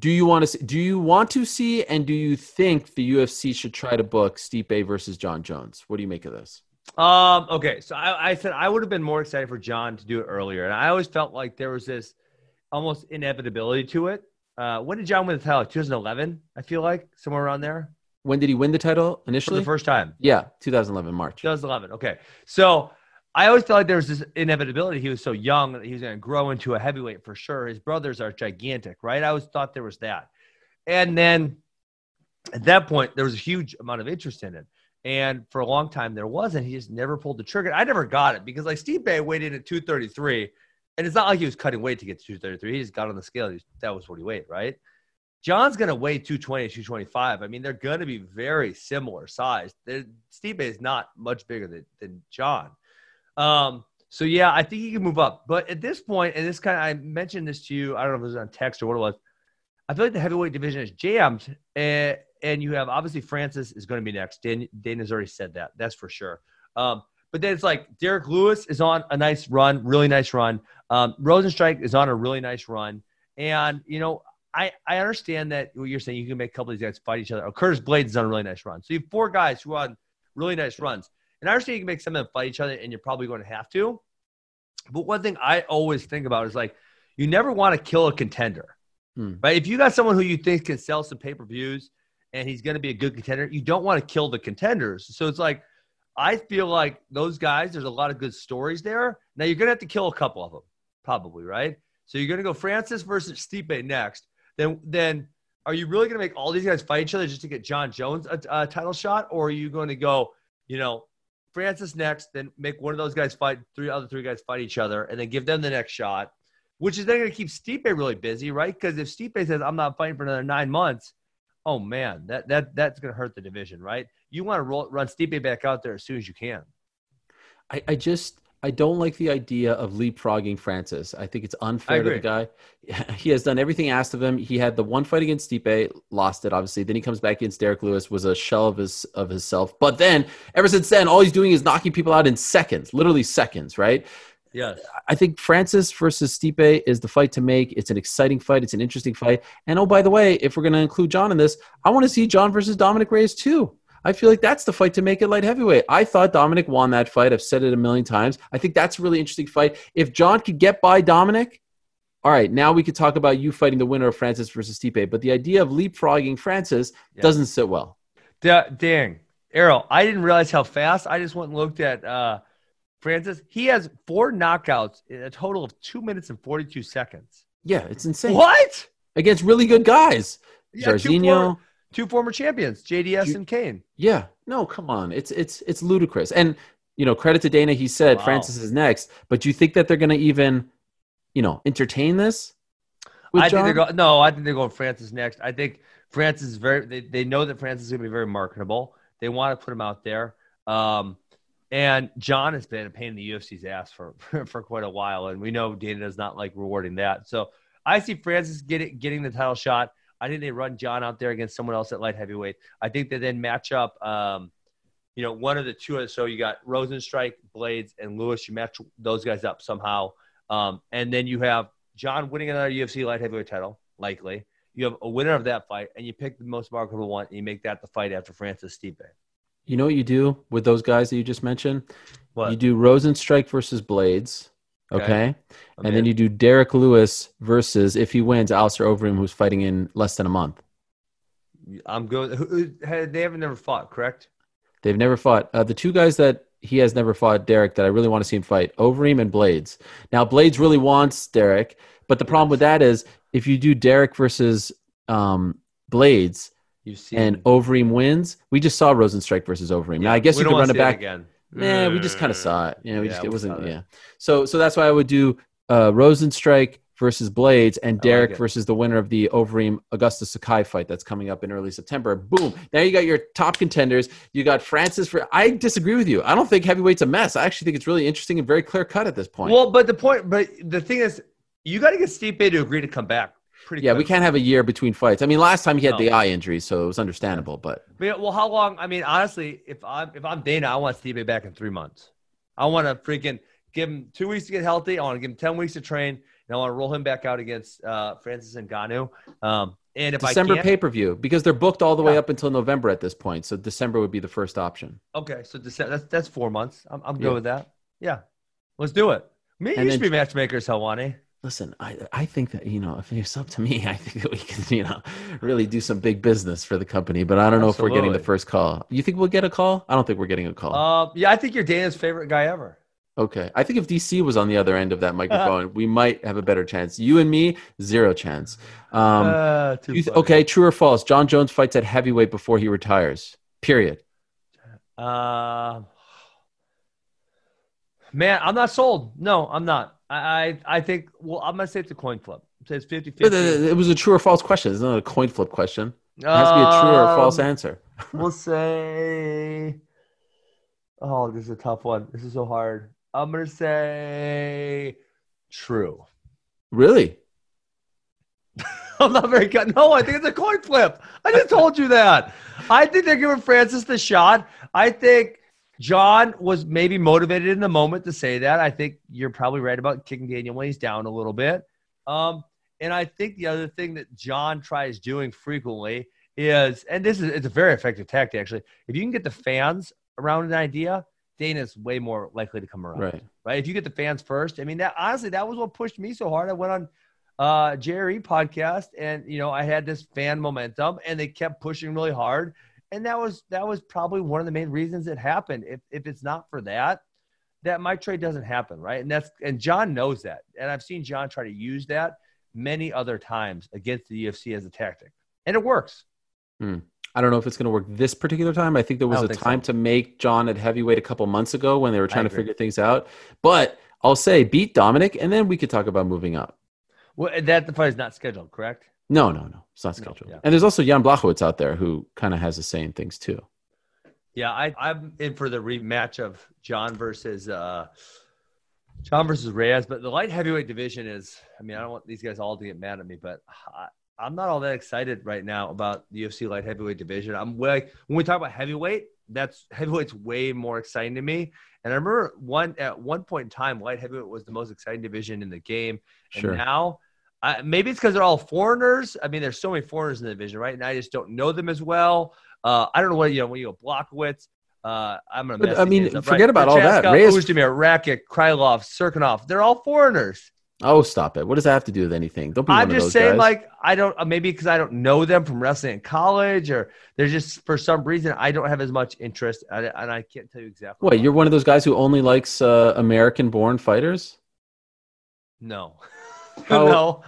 Do you want to see, do you want to see and do you think the UFC should try to book Stipe versus John Jones? What do you make of this? Um, okay, so I, I said I would have been more excited for John to do it earlier, and I always felt like there was this almost inevitability to it. Uh, when did John win the title? 2011, I feel like somewhere around there When did he win the title initially? for initially? the first time. yeah, 2011 March. 2011. Okay, so I always felt like there was this inevitability. He was so young that he was going to grow into a heavyweight for sure. His brothers are gigantic, right? I always thought there was that, and then at that point there was a huge amount of interest in it. And for a long time there wasn't. He just never pulled the trigger. I never got it because like Stipe weighed in at 233, and it's not like he was cutting weight to get to 233. He just got on the scale. Was- that was what he weighed, right? John's going to weigh 220 225. I mean, they're going to be very similar sized. They're- Stipe is not much bigger than, than John. Um, so yeah, I think he can move up. But at this point, and this kind of I mentioned this to you, I don't know if it was on text or what it was. I feel like the heavyweight division is jammed, and, and you have obviously Francis is going to be next. Dan, Dana's already said that, that's for sure. Um, but then it's like Derrick Lewis is on a nice run, really nice run. Um, Rozenstruik is on a really nice run, and you know I I understand that what you're saying. You can make a couple of these guys fight each other. Oh, Curtis Blaydes is on a really nice run. So you have four guys who are on really nice runs. And I understand you can make some of them fight each other, and you're probably going to have to. But one thing I always think about is like, you never want to kill a contender, Hmm. right? If you got someone who you think can sell some pay per views and he's going to be a good contender, you don't want to kill the contenders. So it's like, I feel like those guys, there's a lot of good stories there. Now you're going to have to kill a couple of them, probably, right? So you're going to go Francis versus Stipe next. Then, then are you really going to make all these guys fight each other just to get John Jones a, a title shot, or are you going to go, you know, Francis next, then make one of those guys fight three other three guys fight each other, and then give them the next shot, which is then going to keep Stipe really busy, right? Because if Stipe says I'm not fighting for another nine months, oh man, that that that's going to hurt the division, right? You want to run Stipe back out there as soon as you can. I, I just I don't like the idea of leapfrogging Francis. I think it's unfair to the guy. He has done everything asked of him. He had the one fight against Stipe, lost it obviously. Then he comes back against Derrick Lewis, was a shell of his of himself. But then ever since then, all he's doing is knocking people out in seconds, literally seconds, right? Yes. I think Francis versus Stipe is the fight to make. It's an exciting fight. It's an interesting fight. And oh, by the way, if we're going to include John in this, I want to see John versus Dominick Reyes too. I feel like that's the fight to make it light heavyweight. I thought Dominick won that fight. I've said it a million times. I think that's a really interesting fight. If John could get by Dominick, all right, now we could talk about you fighting the winner of Francis versus Stipe. But the idea of leapfrogging Francis Yeah. doesn't sit well. Da- dang. Ariel, I didn't realize how fast. I just went and looked at uh, Francis. He has four knockouts in a total of two minutes and 42 seconds. Yeah, it's insane. What? Against really good guys. Yeah, former, two former champions, JDS Ju- and Cain. Yeah, no, come on, it's it's it's ludicrous. And you know, credit to Dana, he said Wow. Francis is next. But do you think that they're going to even, you know, entertain this? I think they're going. No, I think they're going Francis next. I think Francis is very. They, they know that Francis is going to be very marketable. They want to put him out there. Um, and John has been a pain in the UFC's ass for for quite a while, and we know Dana does not like rewarding that. So I see Francis getting getting the title shot. I think they run John out there against someone else at light heavyweight. I think they then match up. Um, you know, one of the two. So you got Rozenstruik, Blaydes, and Lewis. You match those guys up somehow, um, and then you have John winning another UFC light heavyweight title, likely. You have a winner of that fight, and you pick the most marketable one, and you make that the fight after Francis Stipe. You know what you do with those guys that you just mentioned? What? You do Rozenstruik versus Blaydes, Okay. and then you do Derrick Lewis versus if he wins, Alistair Overeem, who's fighting in less than a month. I'm good. They haven't never fought, correct? They've never fought. Uh, the two guys that he has never fought, Derrick, that I really want to see him fight, Overeem and Blaydes. Now, Blaydes really wants Derrick, but the problem with that is if you do Derrick versus um, Blaydes You've seen. and Overeem wins, we just saw Rozenstruik versus Overeem. now, I guess you could run it back. again. Nah, we just kind of saw it. You know, we Yeah, just, it wasn't. Yeah. So, so that's why I would do uh, Rozenstruik versus Blaydes and Derrick it. versus the winner of the Overeem Augusto Sakai fight that's coming up in early September. Boom! Now you got your top contenders. You got Francis. For I disagree with you. I don't think heavyweight's a mess. I actually think it's really interesting and very clear cut at this point. Well, but the point, but the thing is, you got to get Stipe to agree to come back. Pretty. yeah, we can't have a year between fights. I mean, last time he had No. the eye injury, so it was understandable. But mean, well, how long? I mean, honestly, if I'm if I'm Dana, I want Stipe back in three months. I want to freaking give him two weeks to get healthy. I want to give him ten weeks to train, and I want to roll him back out against uh, Francis Ngannou. Um, and if December pay per view because they're booked all the way Yeah. up until November at this point. So December would be the first option. okay, so December, that's that's four months. I'm, I'm good Yeah. with that. Yeah, let's do it. Me, and And you should be matchmakers, Helwani. Listen, I I think that you know if it's up to me, I think that we can you know really do some big business for the company. But I don't know if we're getting the first call. You think we'll get a call? I don't think we're getting a call. Uh, yeah, I think you're Dana's favorite guy ever. okay, I think if DC was on the other end of that microphone, we might have a better chance. You and me, zero chance. Um, uh, th- okay, true or false? John Jones fights at heavyweight before he retires. Period. Uh, man, I'm not sold. No, I'm not. I, I, think, well, I'm going to say it's a coin flip. Say it's 50 It 50. it was a true or false question. It's not a coin flip question. It has to be a true or false Um, answer. We'll say, oh, this is a tough one. This is so hard. I'm going to say true. Really? I'm not very good. No, I think it's a coin flip. I just told you that. I think they're giving Francis the shot. I think John was maybe motivated in the moment to say that. I think you're probably right about kicking Daniel when he's down a little bit. Um, and I think the other thing that John tries doing frequently is, and this is it's a very effective tactic actually. If you can get the fans around an idea, Dana's way more likely to come around. Right. right? If you get the fans first, I mean, that honestly, that was what pushed me so hard. I went on uh Jerry podcast, and you know, I had this fan momentum, and they kept pushing really hard, and that was that was probably one of the main reasons it happened. If if it's not for that, that my trade doesn't happen, right? And that's and John knows that, and I've seen John try to use that many other times against the UFC as a tactic, and it works. Hmm. I don't know if it's going to work this particular time. I think there was a think so. time to make John at heavyweight a couple months ago when they were trying to figure things out. But I'll say beat Dominick, and then we could talk about moving up. Well, that the fight is not scheduled, correct? No, no, no, it's not scheduled. yeah. And there's also Jan Blachowicz out there who kind of has the same things too. Yeah, I, I'm in for the rematch of John versus uh, John versus Reyes, but the light heavyweight division is. I mean, I don't want these guys all to get mad at me, but I, I'm not all that excited right now about the UFC light heavyweight division. I'm like when we talk about heavyweight, that's heavyweight's way more exciting to me. And I remember one at one point in time, light heavyweight was the most exciting division in the game. And Sure. now, I, maybe it's because they're all foreigners. I mean, there's so many foreigners in the division, right? And I just don't know them as well. Uh, I don't know what you know when you go Blachowicz. Uh, I'm gonna. But, I mean, up, forget about all that. Reyes- Ozdemir, Rakic, Krylov, Serkinov. They're all foreigners. Oh, stop it! What does that have to do with anything? Don't be I'm one of just saying, guys. like, I don't uh, maybe because I don't know them from wrestling in college, or they're just for some reason I don't have as much interest, and I, and I can't tell you exactly. why. You're one of those guys who only likes uh, American-born fighters? no, No.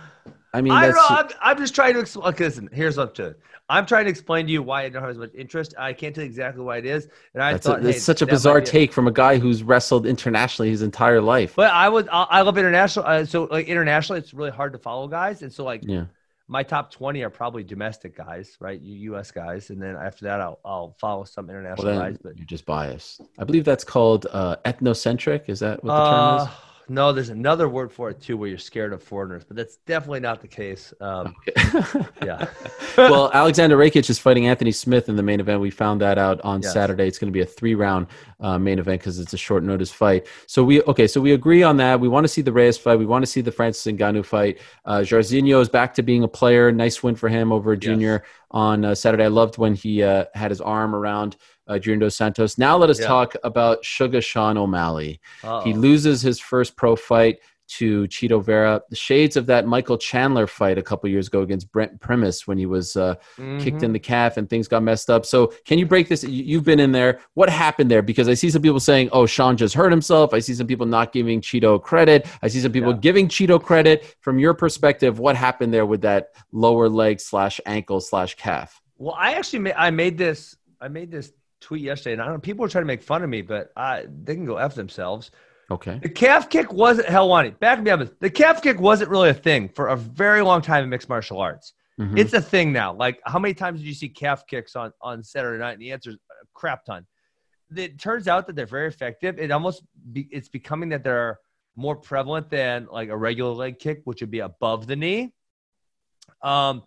I mean, I just... I'm, I'm just trying to explain. Okay, listen, here's what to. I'm trying to explain to you why I don't have as much interest. I can't tell you exactly why it is, and I that's, thought a, that's hey, such a bizarre it. take from a guy who's wrestled internationally his entire life. But I would. I I love international. Uh, so like internationally, it's really hard to follow guys, and so like yeah. my top 20 are probably domestic guys, right? U.S. guys, and then after that, I'll I'll follow some international Well, guys. But you're just biased. I believe that's called uh, ethnocentric. Is that what the uh, term is? No, there's another word for it too, where you're scared of foreigners, but that's definitely not the case. Um, yeah. well, Alexander Rakic is fighting Anthony Smith in the main event. We found that out on Yes. Saturday. It's going to be a three-round uh, main event because it's a short notice fight. So we okay. So we agree on that. We want to see the Reyes fight. We want to see the Francis Ngannou fight. Uh, Jairzinho is back to being a player. Nice win for him over a Junior on uh, Saturday. I loved when he uh, had his arm around uh, Junior Dos Santos. Now let us Yeah. talk about Sugar Sean O'Malley. Uh-oh. He loses his first pro fight to Chito Vera. The shades of that Michael Chandler fight a couple years ago against Brent Primus when he was uh, kicked Mhm. in the calf and things got messed up. So, can you break this? you- You've been in there. What happened there? Because I see some people saying, "Oh, Sean just hurt himself." I see some people not giving Chito credit. I see some people Yeah. giving Chito credit. From your perspective, what happened there with that lower leg slash ankle slash calf? Well, I actually made I made this I made this tweet yesterday, and I don't know people were trying to make fun of me, but I they can go f themselves. Okay. The calf kick wasn't Helwani. Back me up. The calf kick wasn't really a thing for a very long time in mixed martial arts. Mhm. It's a thing now. Like, how many times did you see calf kicks on on Saturday night? And the answer is a crap ton. It turns out that they're very effective. It almost be, it's becoming that they're more prevalent than like a regular leg kick, which would be above the knee. Um,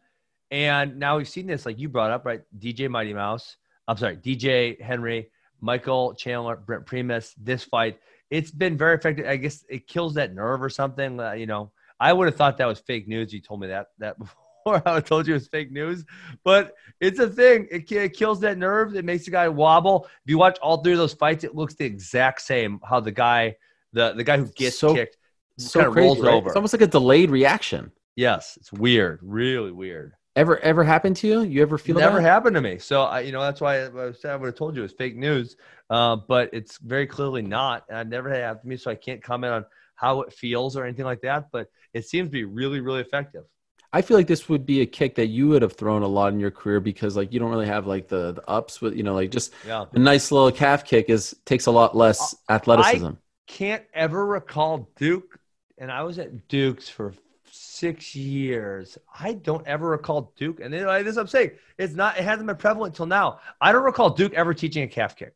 and now we've seen this, like you brought up, right? DJ Mighty Mouse. I'm sorry, DJ Henry, Michael Chandler, Brent Primus. This fight, it's been very effective. I guess it kills that nerve or something. Uh, you know, I would have thought that was fake news. You told me that that before. I would have told you it was fake news, but it's a thing. It, it kills that nerve. It makes the guy wobble. If you watch all three of those fights, it looks the exact same. How the guy, the the guy who gets So- kicked, So kinda crazy. rolls right? over. It's almost like a delayed reaction. yes, it's weird, really weird. Ever ever happened to you? You ever feel never that? happened to me. So I, you know, that's why I, I said I would have told you it's fake news. Uh, but it's very clearly not. And I've never had it happen to me, so I can't comment on how it feels or anything like that. But it seems to be really, really effective. I feel like this would be a kick that you would have thrown a lot in your career because like you don't really have like the, the ups with you know like just Yeah. a nice little calf kick is takes a lot less athleticism. Can't ever recall Duke, and I was at Duke's for six years. I don't ever recall Duke, and then, like, this is what I'm saying. It's not. It hasn't been prevalent until now. I don't recall Duke ever teaching a calf kick,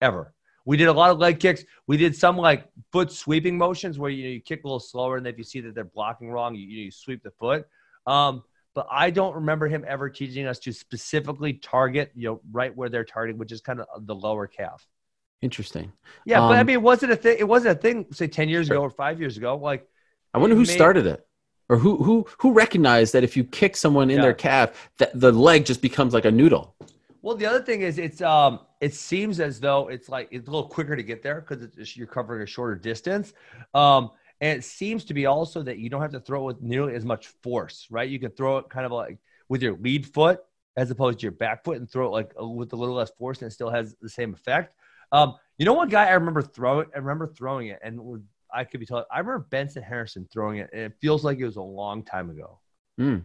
ever. We did a lot of leg kicks. We did some like foot sweeping motions where you, know, you kick a little slower, and if you see that they're blocking wrong, you, you sweep the foot. Um, but I don't remember him ever teaching us to specifically target, you know, right where they're targeting, which is kind of the lower calf. Interesting. Yeah, but I Um, mean, it wasn't a thing. It wasn't a thing. Say ten years Sure. ago or five years ago. Like, I wonder who may- started it, or who who who recognized that if you kick someone in Yeah. their calf, that the leg just becomes like a noodle. Well, the other thing is, it's um, it seems as though it's like it's a little quicker to get there because you're covering a shorter distance. Um, and it seems to be also that you don't have to throw it with nearly as much force, right? You can throw it kind of like with your lead foot as opposed to your back foot and throw it like with a little less force and it still has the same effect. Um, you know, one guy I remember throwing, I remember throwing it and I could be told, I remember Benson Henderson throwing it and it feels like it was a long time ago. Mm.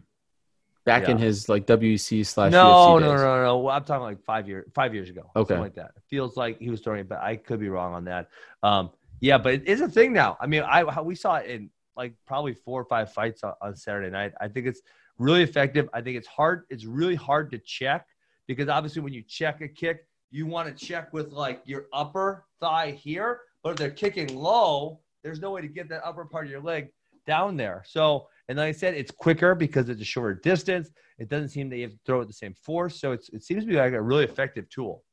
Back Yeah. in his like WC slash No, no, days. no, no. I'm talking like five years, five years ago. Okay. something like that. It feels like he was throwing it, but I could be wrong on that. Um, yeah, but it is a thing now. I mean, I we saw it in like probably four or five fights on, on Saturday night. I think it's really effective. I think it's hard. It's really hard to check because obviously when you check a kick, you want to check with like your upper thigh here, but if they're kicking low, there's no way to get that upper part of your leg down there. So, and like I said, it's quicker because it's a shorter distance. It doesn't seem that you have to throw it the same force. So it's, it seems to be like a really effective tool.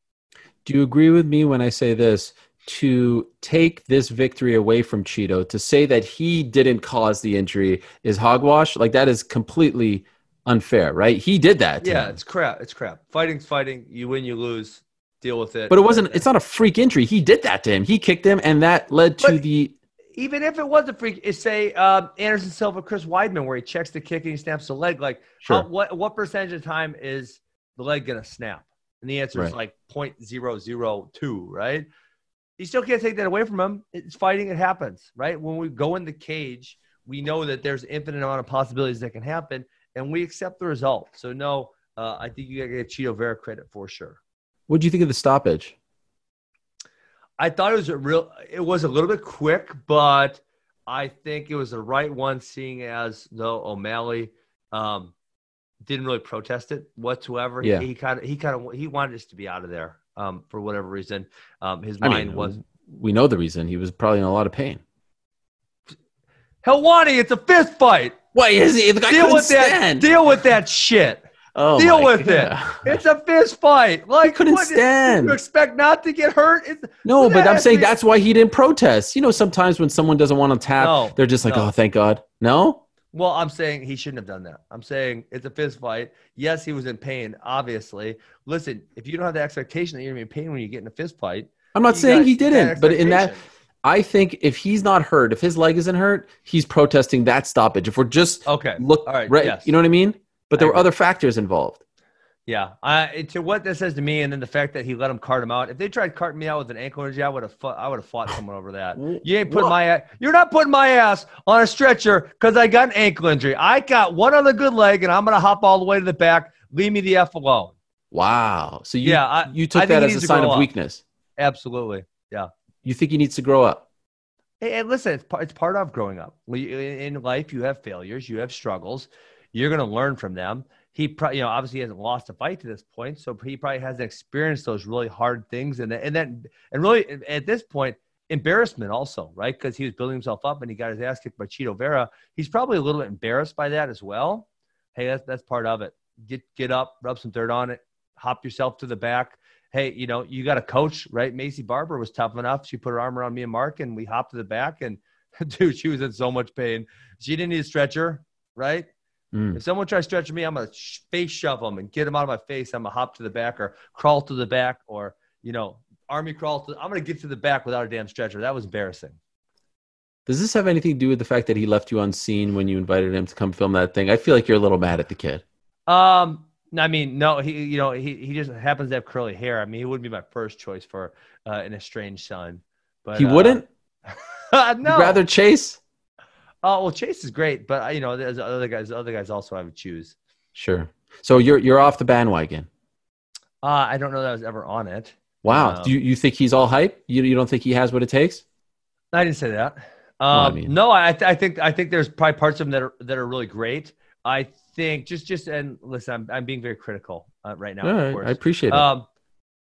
Do you agree with me when I say this? To take this victory away from Chito, to say that he didn't cause the injury is hogwash. Like that is completely unfair, right? He did that. Yeah, him. it's crap. It's crap. Fighting's fighting. You win, you lose. Deal with it. but it wasn't. It's not a freak injury. He did that to him. He kicked him, and that led to But- the. Even if it was a freak, say um, Anderson Silva, Chris Weidman, where he checks the kick and he snaps the leg. Like, Sure. how, what what percentage of time is the leg gonna snap? And the answer is like 0.002, right? You still can't take that away from him. It's fighting; it happens, right? When we go in the cage, we know that there's infinite amount of possibilities that can happen, and we accept the result. So, no, uh, I think you gotta give Chito Vera credit for sure. What do you think of the stoppage? I thought it was a real. It was a little bit quick, but I think it was the right one, seeing as though O'Malley um, didn't really protest it whatsoever. Yeah. He kind of he kind of he wanted us to be out of there um, for whatever reason. Um, his I mind mean, was we know the reason. He was probably in a lot of pain. Helwani. It's a fist fight. Why is he? The guy Deal with that. stand. Deal with that shit. Oh Deal with God. it. It's a fist fight. Like couldn't what- stand. You expect not to get hurt? It's, No, but I'm saying that's why he didn't protest. You know, sometimes when someone doesn't want to tap, No, they're just like, no. "Oh, thank God." No, Well, I'm saying he shouldn't have done that. I'm saying it's a fist fight. Yes, he was in pain, obviously. Listen, if you don't have the expectation that you're going to be in pain when you get in a fist fight, I'm not saying he didn't, but in that. I think if he's not hurt, if his leg isn't hurt, he's protesting that stoppage. If we're just Okay. look All right, right, yes. you know what I mean? But there I were agree. other factors involved. Yeah. I, to what that says to me, and then the fact that he let him cart him out. If they tried carting me out with an ankle injury, I would have fought, I would have fought someone over that. You ain't putting my you're not putting my ass on a stretcher because I got an ankle injury. I got one other good leg, and I'm gonna hop all the way to the back. Leave me the f alone. Wow. So you Yeah, I- you I took think that as a sign of up. weakness. Absolutely. Yeah. You think he needs to grow up? Hey, listen, it's part, it's part of growing up. In life, you have failures, you have struggles. You're going to learn from them. He, pro- you know, obviously hasn't lost a fight to this point, so he probably hasn't experienced those really hard things, and and then and really at this point, embarrassment also, right? Because he was building himself up and he got his ass kicked by Chito Vera. He's probably a little bit embarrassed by that as well. Hey, that's that's part of it. Get get up, rub some dirt on it, hop yourself to the back hey, you know, you got a coach, right? Maycee Barber was tough enough. She put her arm around me and Mark, and we hopped to the back. And dude, she was in so much pain. She didn't need a stretcher, right? Mm. If someone tries to stretch me, I'm gonna sh- face shove them and get them out of my face. I'm gonna hop to the back or crawl to the back or you know, army crawl to. I'm gonna get to the back without a damn stretcher. That was embarrassing. Does this have anything to do with the fact that he left you unseen when you invited him to come film that thing? I feel like you're a little mad at the kid. Um, I mean, no, he, you know, he, he just happens to have curly hair. I mean, he wouldn't be my first choice for uh, an estranged son. But he uh, wouldn't. no, You'd rather Chase. Oh well, Chase is great, but you know, there's other guys. Other guys also I would choose. Sure. So you're you're off the bandwagon. Uh, I don't know that I was ever on it. Wow. No. Do you, you think he's all hype? You you don't think he has what it takes? I didn't say that. Um, I mean- no, I, th- I think I think there's probably parts of him that are that are really great. I think just just and listen, I'm I'm being very critical uh, right now. Right, course. I appreciate it. Um,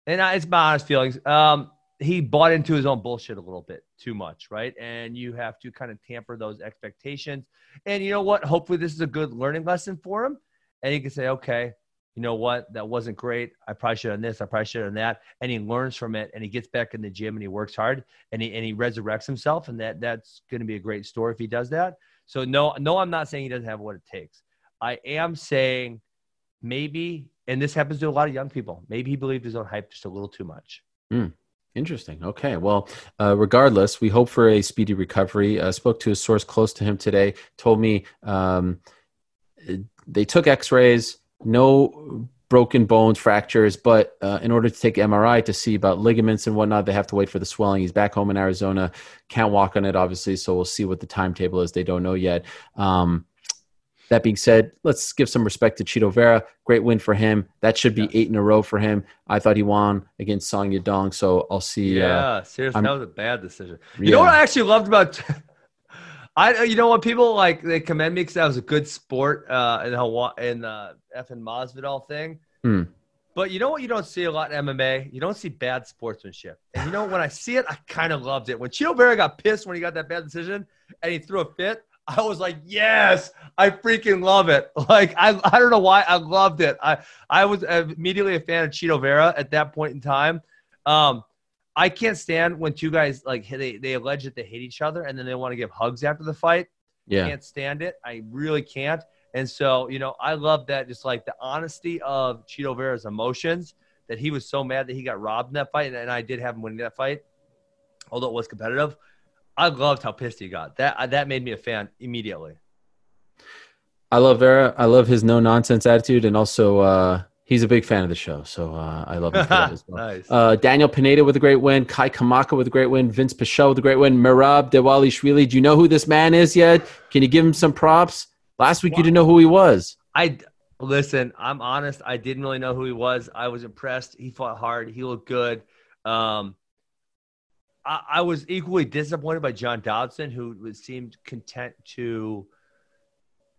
and I, it's my honest feelings. Um, he bought into his own bullshit a little bit too much, right? And you have to kind of tamper those expectations. And you know what? Hopefully, this is a good learning lesson for him. And he can say, okay, you know what? That wasn't great. I probably should have done this. I probably should have done that. And he learns from it and he gets back in the gym and he works hard and he, and he resurrects himself. And that that's going to be a great story if he does that. So, no, no, I'm not saying he doesn't have what it takes. I am saying maybe and this happens to a lot of young people. Maybe he believed his own hype just a little too much. Hmm. Interesting. Okay. Well, uh, regardless, we hope for a speedy recovery. Uh, spoke to a source close to him today. Told me um, they took X-rays, no broken bones, fractures, but uh, in order to take MRI to see about ligaments and whatnot, they have to wait for the swelling. He's back home in Arizona, can't walk on it, obviously. So we'll see what the timetable is. They don't know yet. Um, that being said, let's give some respect to Chito Vera. Great win for him. That should be Yes. eight in a row for him. I thought he won against Song Yadong, so I'll see. Uh, Yeah, seriously, I'm- that was a bad decision. You know what. I actually loved about I you know what people like they commend me because that was a good sport uh in Hawaii in the effing Masvidal thing. Hmm. But you know what you don't see a lot in MMA? You don't see bad sportsmanship. And you know when I see it, I kind of loved it. When Chito Vera got pissed when he got that bad decision and he threw a fit, I was like, yes, I freaking love it. Like I, I don't know why I loved it. I I was immediately a fan of Chito Vera at that point in time. Um, I can't stand when two guys like they they allege that they hate each other and then they want to give hugs after the fight. Yeah. Can't stand it. I really can't. And so you know, I love that just like the honesty of Chito Vera's emotions. That he was so mad that he got robbed in that fight, and, and I did have him winning that fight, although it was competitive. I loved how pissed he got. That that made me a fan immediately. I love Vera. I love his no nonsense attitude, and also uh, he's a big fan of the show. So uh, I love him for that as well. nice. Uh, Daniel Pineda with a great win. Kai Kamaka with a great win. Vince Pichel with a great win. Merab Dvalishvili. Do you know who this man is yet? Can you give him some props? Last week you didn't know who he was. I listen. I'm honest. I didn't really know who he was. I was impressed. He fought hard. He looked good. Um, I, I was equally disappointed by John Dodson, who seemed content to.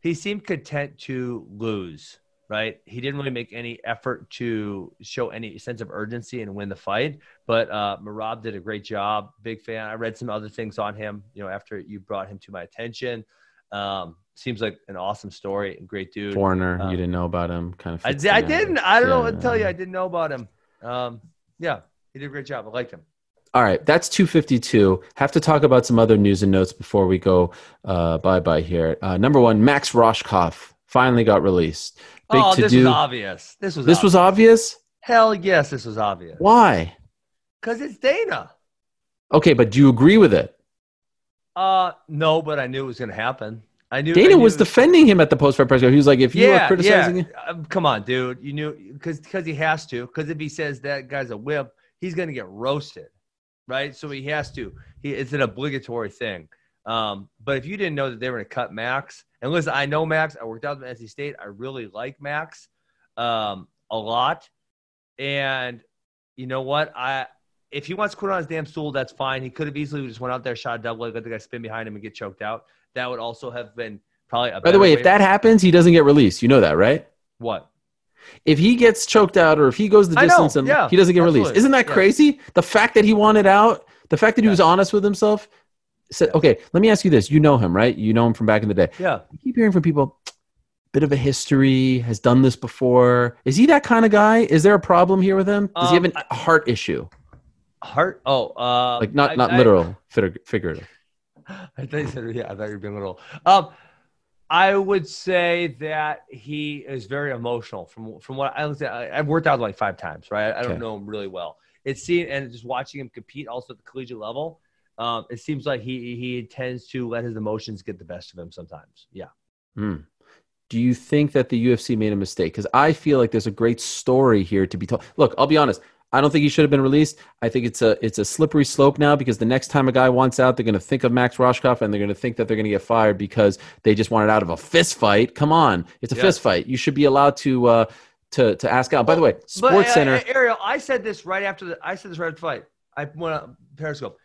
He seemed content to lose. Right. He didn't really make any effort to show any sense of urgency and win the fight. But uh, Merab did a great job. Big fan. I read some other things on him. You know, after you brought him to my attention. Um, seems like an awesome story. Great dude. Foreigner. Um, you didn't know about him. Kind of. I, I didn't. I don't know what to tell you. I didn't know about him. Um, yeah, he did a great job. I liked him. All right, that's 252. Have to talk about some other news and notes before we go uh, bye bye here. Uh, number one, Max Rohskopf finally got released. Big oh, to this do. was obvious. This was This was obvious. hell yes. This was obvious Why? because it's Dana. Okay, but do you agree with it? Uh, no, but I knew it was going to happen. I knew I Dana knew was defending him at the post fight press. He was like, if you are criticizing yeah. him, Um, come on, dude. You knew because because he has to. Because if he says that guy's a whip, he's going to get roasted, right? So he has to. He it's an obligatory thing. Um, but if you didn't know that they were going to cut Max, and listen, I know Max. I worked out with NC State. I really like Max um, a lot, and you know what? I if he wants to quit on his damn stool, that's fine. He could have easily just went out there, shot a double leg, let the guy spin behind him and get choked out. That would also have been probably a. by the better way, if that happens, he doesn't get released. You know that, right? what If he gets choked out or if he goes the distance and yeah, he doesn't get released, isn't that yeah. crazy? The fact that he wanted out, the fact that he was honest with himself. Said, okay, let me ask you this: You know him, right? You know him from back in the day. yeah. I keep hearing from people, bit of a history, has done this before. Is he that kind of guy? Is there a problem here with him? Does he have Um, a heart issue? Heart. Oh, uh, Like not I- not I- literal, fig- figurative. I thought you said yeah. I thought you were being literal. Um, I would say that he is very emotional. From from what I understand, I've worked out like five times, right? I don't Okay. know him really well. It's seen and just watching him compete, also at the collegiate level. Um, it seems like he he tends to let his emotions get the best of him sometimes. Yeah. Hmm. Do you think that the UFC made a mistake? Because I feel like there's a great story here to be told. Look, I'll be honest. I don't think he should have been released. I think it's a it's a slippery slope now because the next time a guy wants out, they're going to think of Max Rohskopf and they're going to think that they're going to get fired because they just wanted out of a fist fight. Come on, it's a Yes. fist fight. You should be allowed to uh, to to ask out. By the way, But, Sports uh, Center. Ariel, I said this right after the. I said this right after the fight. I went on Periscope.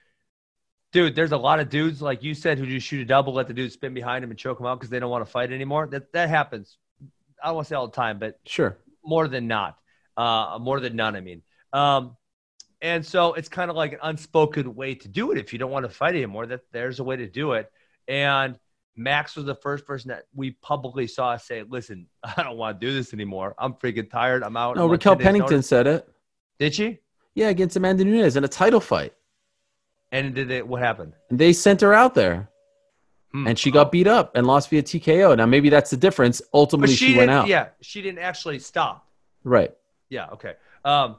Dude, there's a lot of dudes like you said who just shoot a double, let the dude spin behind him and choke him out because they don't want to fight anymore. That that happens. I don't want to say all the time, but Sure. more than not, uh, more than none. I mean, um, and so it's kind of like an unspoken way to do it. If you don't want to fight anymore, that there's a way to do it. And Max was the first person that we publicly saw say, "Listen, I don't want to do this anymore. I'm freaking tired. I'm out." No, I'm Raquel Pennington notice." said it. Did she? Yeah, against Amanda Nunes in a title fight. And did it? What happened? And they sent her out there. Hmm. And she got beat up and lost via TKO. Now maybe that's the difference. But Ultimately, she, she, went out. Yeah, she didn't actually stop. Right. Yeah. Okay. Um,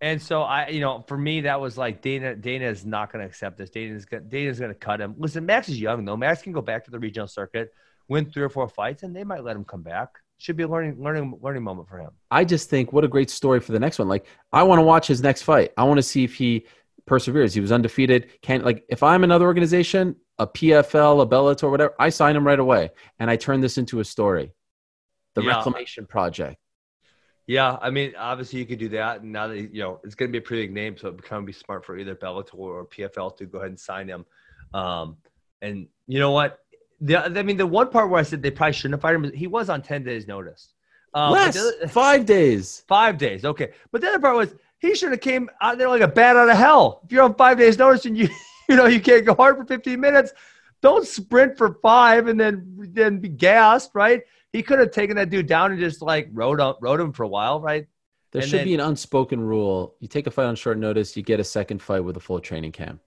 and so I, you know, for me, that was like Dana. Dana is not going to accept this. Dana's gonna, Dana's going to cut him. Listen, Max is young though. Max can go back to the regional circuit, win three or four fights, and they might let him come back. Should be a learning, learning, learning moment for him. I just think what a great story for the next one. Like I want to watch his next fight. I want to see if he perseveres. He was undefeated. Can like if I'm another organization, a PFL, a Bellator, whatever, I sign him right away and I turn this into a story. The Yeah. Reclamation Project. Yeah, I mean, obviously you could do that, and now that you know it's going to be a pretty big name, so it become be smart for either Bellator or PFL to go ahead and sign him. Um, and you know what? The, I mean, the one part where I said they probably shouldn't have fired him, he was on ten days' notice. Um, Less other- five days. five days, okay. But the other part was he should have came out there like a bat out of hell. If you're on five days' notice and you you know you can't go hard for 15 minutes, don't sprint for five and then then be gassed, right? He could have taken that dude down and just like rode up, rode him for a while, right? There And should then- be an unspoken rule. You take a fight on short notice, you get a second fight with a full training camp.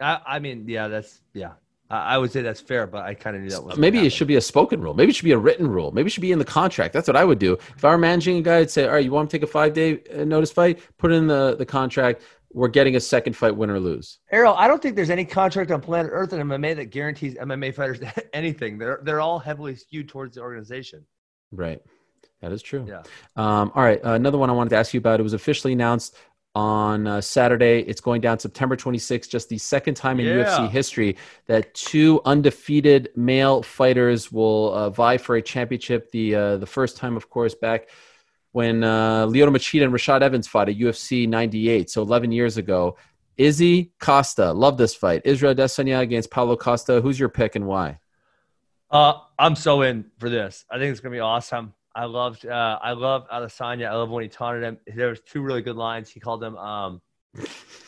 I, I mean, yeah, that's yeah. I, I would say that's fair, but I kind of knew that was Maybe it should be a spoken rule. Maybe it should be a written rule. Maybe it should be in the contract. That's what I would do. If I were managing a guy, I'd say, all right, you want to take a five day uh, notice fight? Put in the, the contract. We're getting a second fight, win or lose. Ariel, I don't think there's any contract on planet Earth in MMA that guarantees MMA fighters anything. They're they're all heavily skewed towards the organization. Right. That is true. Yeah. Um, all right. Uh, another one I wanted to ask you about. It was officially announced on uh, Saturday. It's going down September 26th, just the second time in Yeah. UFC history that two undefeated male fighters will uh, vie for a championship. The uh, the first time, of course, back when uh, Lyoto Machida and Rashad Evans fought at UFC 98, so 11 years ago. Izzy Costa, love this fight. Israel Adesanya against Paulo Costa. Who's your pick and why? Uh, I'm so in for this. I think it's gonna be awesome. I loved, uh, I love Adesanya. I love when he taunted him. There was two really good lines. He called him um,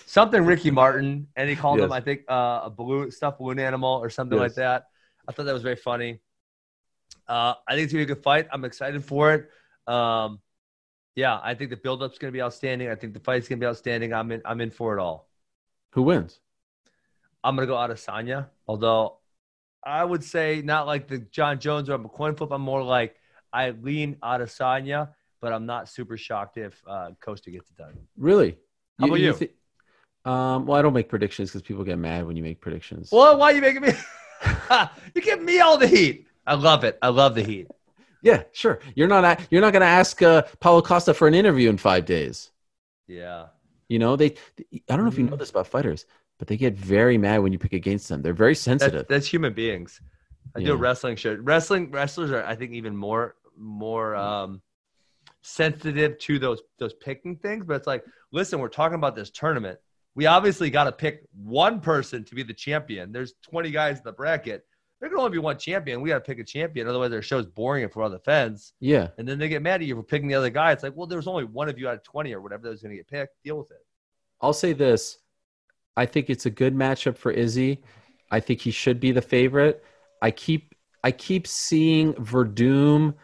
something Ricky Martin, and he called him, I think, uh, a balloon stuffed balloon animal or something like that. I thought that was very funny. Uh, I think it's gonna be a good fight. I'm excited for it. Um, yeah, I think the build-up's gonna be outstanding. I think the fight's gonna be outstanding. I'm in. I'm in for it all. Who wins? I'm gonna go Adesanya, although I would say not like the John Jones or a coin flip. I'm more like I lean Adesanya, but I'm not super shocked if uh, Costa gets it done. Really? How about you? thi- um, well, I don't make predictions because people get mad when you make predictions. Well, why are you making me? you give me all the heat. I love it. I love the heat. Yeah, sure. You're not you're not going to ask uh, Paulo Costa for an interview in five days. Yeah. You know they. I don't know if you Mm-hmm. know this about fighters, but they get very mad when you pick against them. They're very sensitive. that's human beings. I do a wrestling show. Wrestling wrestlers are, I think, even more more um, sensitive to those those picking things. But it's like, listen, we're talking about this tournament. We obviously got to pick one person to be the champion. There's 20 guys in the bracket. There can only be one champion. We got to pick a champion. Otherwise, their show's boring if we're on the fence. yeah, And then they get mad at you for picking the other guy. It's like, well, there's only one of you out of 20 or whatever that was going to get picked. Deal with it. I'll say this. I think it's a good matchup for Izzy. I think he should be the favorite. I keep I keep seeing Werdum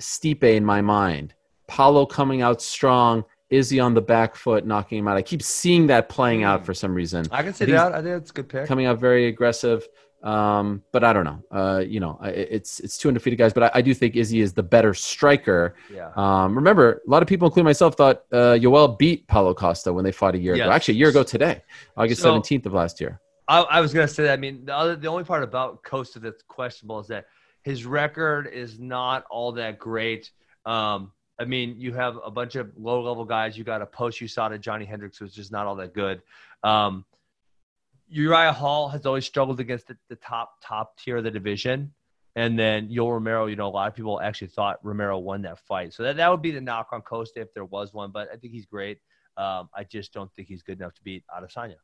Stipe in my mind. Paulo coming out strong, Izzy on the back foot, knocking him out. I keep seeing that playing out hmm. for some reason. I can see that. I think it's a good pick. Coming out very aggressive. Um, but I don't know. Uh, you know, it's it's two undefeated guys, but I, I do think Izzy is the better striker. Yeah. Um, remember, a lot of people, including myself, thought uh, Yoel beat Paulo Costa when they fought a year ago. Actually, a year ago today, August So- seventeenth of last year. I, I was gonna say that. I mean, the other, the only part about Costa that's questionable is that his record is not all that great. Um, I mean, you have a bunch of low level guys. You got a post USADA Johnny Hendricks, who's just not all that good. Um, Uriah Hall has always struggled against the, the top top tier of the division. And then Yoel Romero, you know, a lot of people actually thought Romero won that fight. So that, that would be the knock on Costa if there was one. But I think he's great. Um, I just don't think he's good enough to beat Adesanya.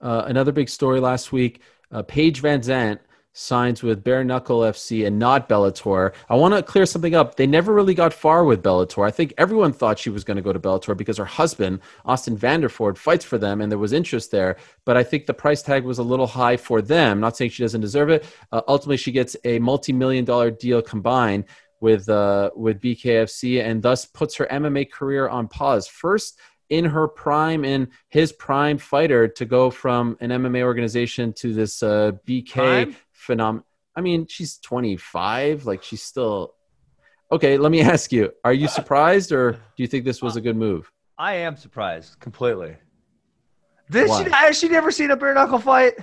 Uh, another big story last week: uh, Paige VanZant signs with Bare Knuckle FC and not Bellator. I want to clear something up. They never really got far with Bellator. I think everyone thought she was going to go to Bellator because her husband, Austin Vanderford, fights for them and there was interest there. But I think the price tag was a little high for them. Not saying she doesn't deserve it. Uh, ultimately, she gets a multi million dollar deal combined with, uh, with BKFC and thus puts her MMA career on pause. First, in her prime in his prime fighter to go from an MMA organization to this uh, BK Prime? Phenomenon. I mean, she's 25. Like she's still. Okay, let me ask you: Are you surprised, or do you think this was a good move? I am surprised completely. Did Why? she? Has she never seen a bare knuckle fight?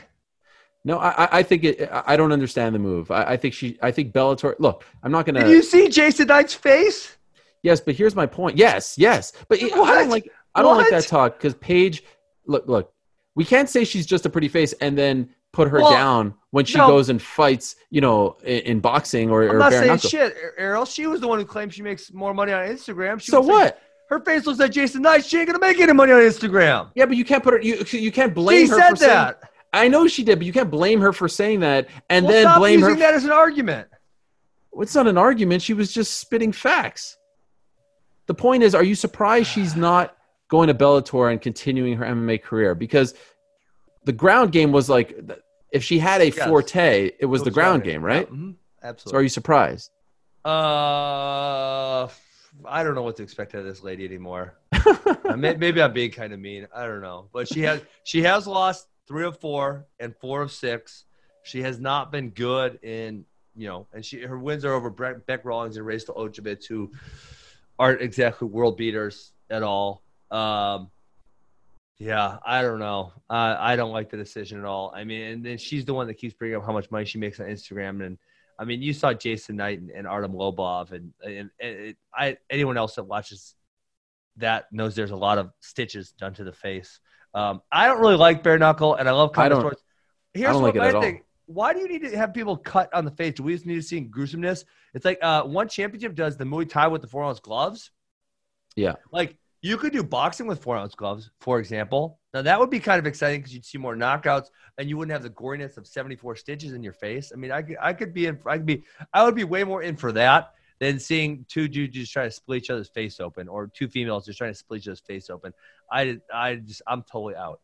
No, I, I- think it. I don't understand the move. I, I think she. I think Bellator. Look, I'm not gonna. Did you see Jason Knight's face? Yes, but here's my point. Yes, yes, but I don't like. I don't like that talk because Paige. Look, look. We can't say she's just a pretty face and then put her Well, down when she no. goes and fights. You know, in, in boxing or, I'm or not saying knuckle. shit, Ariel. She was the one who claimed she makes more money on Instagram. She So what? her face looks like Jason Knight. She ain't gonna make any money on Instagram. Yeah, but you can't put her. You you can't blame She her said for saying. that. I know she did, but you can't blame her for saying that and well, then stop blame her. that as an argument. It's not an argument. She was just spitting facts. The point is, are you surprised she's not going to Bellator and continuing her MMA career? Because the ground game was like, if she had a Yes. forte, it was It the ground game, right? Yeah, mhm, So Absolutely. are you surprised? Uh, I don't know what to expect out of this lady anymore. Uh, may- Maybe I'm being kind of mean. I don't know, but she has she has lost three of four and four of six. She has not been good in you know, and she her wins are over Bre- Bec Rawlings and Race Rachel Ostovich, who aren't exactly world beaters at all. Um, yeah, I don't know. I I don't like the decision at all. I mean, and then she's the one that keeps bringing up how much money she makes on Instagram, and I mean, you saw Jason Knight and, and Artem Lobov, and and, and it, I anyone else that watches that knows there's a lot of stitches done to the face. Um, I don't really like bare knuckle, and I love I combat don't- sports. Here's don't what like my thing. Why do you need to have people cut on the face? Do we just need to see gruesomeness? It's like uh, one championship does the Muay Thai with the four ounce gloves. Yeah. Like you could do boxing with four ounce gloves, for example. Now that would be kind of exciting because you'd see more knockouts and you wouldn't have the goriness of 74 stitches in your face. I mean, I could, I could be in, I could be, I would be way more in for that than seeing two dudes just trying to split each other's face open or two females just trying to split each other's face open. I, I just, I'm totally out.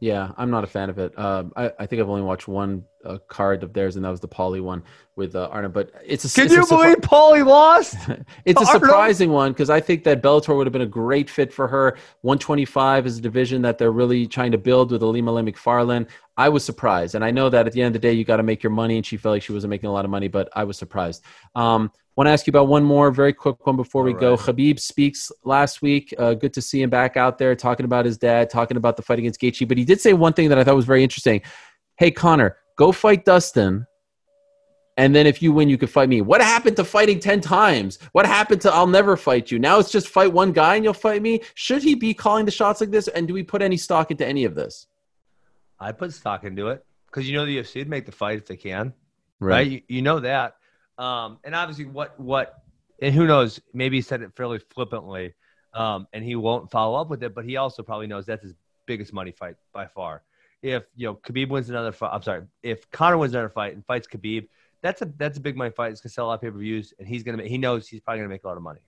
Yeah, I'm not a fan of it. Um, I, I think I've only watched one uh, card of theirs, and that was the Paulie one with uh, Arna. But it's a Can it's a you surpri- believe Paulie lost? it's a Arnold? surprising one because I think that Bellator would have been a great fit for her. 125 is a division that they're really trying to build with Ilima-Lei Macfarlane. I was surprised, and I know that at the end of the day, you got to make your money, and she felt like she wasn't making a lot of money, but I was surprised. Um, Want to ask you about one more very quick one before we All go. right. Khabib speaks last week. Uh, good to see him back out there talking about his dad, talking about the fight against Gaethje. But he did say one thing that I thought was very interesting. Hey, Conor, go fight Dustin. And then if you win, you could fight me. What happened to fighting 10 times? What happened to I'll never fight you? Now it's just fight one guy and you'll fight me? Should he be calling the shots like this? And do we put any stock into any of this? I put stock into it because you know the UFC would make the fight if they can. right? You, you know that. Um, and obviously, what what and who knows? Maybe he said it fairly flippantly, um, and he won't follow up with it. But he also probably knows that's his biggest money fight by far. If you know Khabib wins another fight, I'm sorry, if Conor wins another fight and fights Khabib, that's a that's a big money fight. It's gonna sell a lot of pay per views, and he's gonna make, he knows he's probably gonna make a lot of money.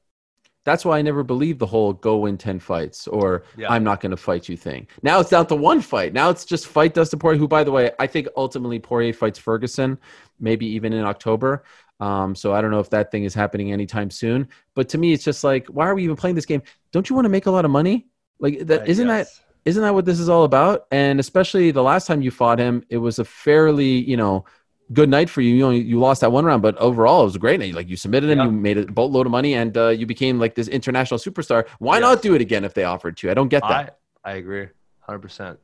That's why I never believed the whole go win 10 fights or Yeah. I'm not going to fight you thing. Now it's down to one fight. Now it's just fight Dustin Poirier, who, by the way, I think ultimately Poirier fights Ferguson, maybe even in October. Um, so I don't know if that thing is happening anytime soon. But to me, it's just like, why are we even playing this game? Don't you want to make a lot of money? Like that, Uh, isn't that yes. isn't that what this is all about? And especially the last time you fought him, it was a fairly, you know, good night for you. You only you lost that one round, but overall it was a great night. Like you submitted him, Yeah. you made a boatload of money, and uh, you became like this international superstar. Why not do it again if they offered to? I don't get that. I I agree, hundred percent.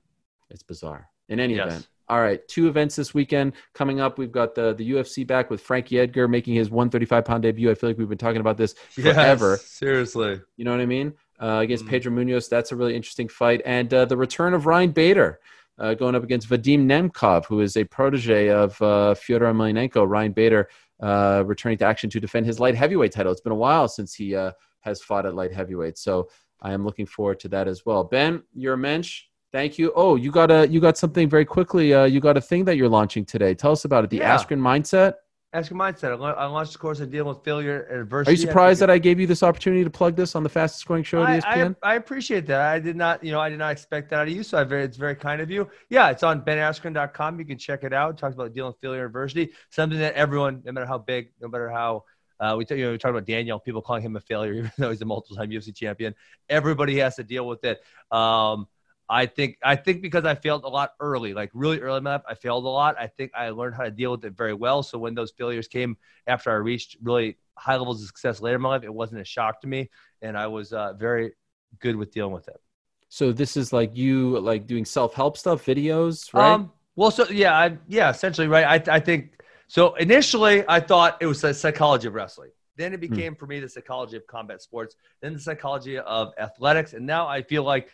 it's bizarre. In any Yes. event. All right, two events this weekend coming up. We've got the the UFC back with Frankie Edgar making his 135 pound debut. I feel like we've been talking about this forever. seriously. You know what I mean? Uh, against Mhm. Pedro Munhoz, that's a really interesting fight. And uh, the return of Ryan Bader uh, going up against Vadim Nemkov, who is a protege of uh, Fyodor Emelianenko. Ryan Bader uh, returning to action to defend his light heavyweight title. It's been a while since he uh, has fought at light heavyweight, so I am looking forward to that as well. Ben, you're a mensch. Thank you. Oh, you got a you got something very quickly. Uh, you got a thing that you're launching today. Tell us about it. The Yeah. Askren mindset. Askren mindset. I launched a course on dealing with failure and adversity. Are you surprised that I gave you this opportunity to plug this on the fastest growing show at E I, ESPN? I, I appreciate that. I did not, you know, I did not expect that out of you. So I very, it's very kind of you. Yeah, it's on benaskren.com. You can check it out. It talks about dealing with failure and adversity. Something that everyone, no matter how big, no matter how uh, we, you know, we talked about Daniel, people calling him a failure, even though he's a multiple-time UFC champion. Everybody has to deal with it. Um, I think, I think because I failed a lot early, like really early in my life, I failed a lot. I think I learned how to deal with it very well. So when those failures came after I reached really high levels of success later in my life, it wasn't a shock to me, and I was uh, very good with dealing with it. So this is like you like doing self help stuff, videos, right? Um, well, so yeah, I, yeah, essentially, right. I, I think so. Initially, I thought it was the psychology of wrestling. Then it became for me the psychology of combat sports. Then the psychology of athletics, and now I feel like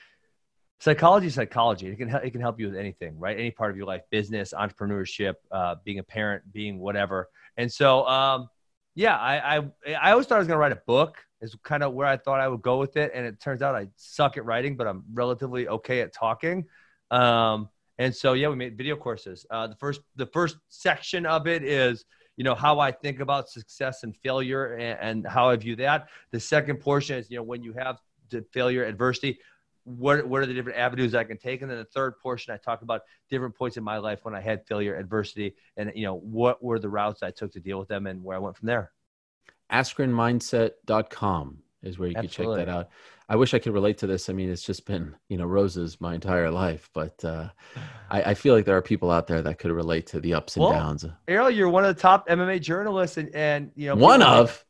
psychology is psychology. It can help, it can help you with anything, right? Any part of your life, business, entrepreneurship, uh, being a parent, being whatever. And so, um, yeah, I, I I always thought I was to write a book. Is kind of where I thought I would go with it, and it turns out I suck at writing, but I'm relatively okay at talking. Um, and so, yeah, we made video courses. Uh, the first the first section of it is you know how I think about success and failure and, and how I view that. The second portion is you know when you have the failure, adversity, what what are the different avenues I can take? And then the third portion, I talk about different points in my life when I had failure, adversity, and you know what were the routes I took to deal with them and where I went from there. askrenmindset.com is where you can check that out. I wish I could relate to this. I mean, it's just been, you know, roses my entire life, but uh, I, I, feel like there are people out there that could relate to the ups and well, downs. Ariel, you're one of the top MMA journalists and, and you know, one of,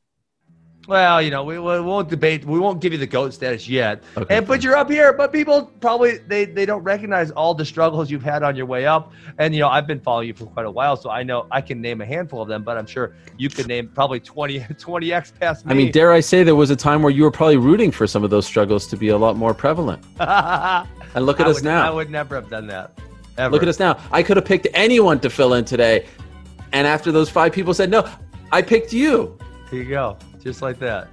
well, you know, we, we won't debate. We won't give you the goat status yet. Okay, and but you're up here. But people probably they they don't recognize all the struggles you've had on your way up. And you know, I've been following you for quite a while, so I know I can name a handful of them. But I'm sure you could name probably 20 20 x past me. I mean, dare I say there was a time where you were probably rooting for some of those struggles to be a lot more prevalent. and look at I us would, now. I would never have done that. Ever. Look at us now. I could have picked anyone to fill in today, and after those five people said no, I picked you. Here you go, just like that.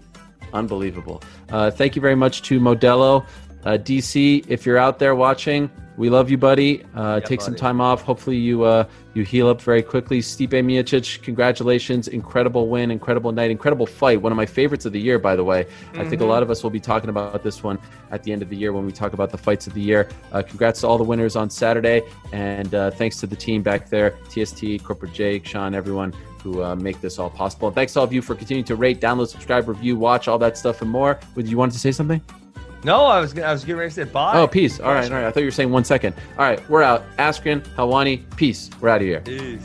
Unbelievable. Uh, thank you very much to Modelo. Uh, DC, if you're out there watching, we love you, buddy. Uh, Yeah, take some time off. Hopefully, you uh, you heal up very quickly. Stipe Miocic, congratulations! Incredible win, incredible night, incredible fight. One of my favorites of the year, by the way. I think a lot of us will be talking about this one at the end of the year when we talk about the fights of the year. Uh, congrats to all the winners on Saturday, and uh, thanks to the team back there, TST, Corporate Jake, Sean, everyone who uh, make this all possible. And thanks to all of you for continuing to rate, download, subscribe, review, watch all that stuff and more. Would you want to say something? No, I was I was getting ready to say bye. Oh, peace. All right, all right. I thought you were saying one second. All right, we're out. Askren, Helwani, peace. We're out of here. Peace.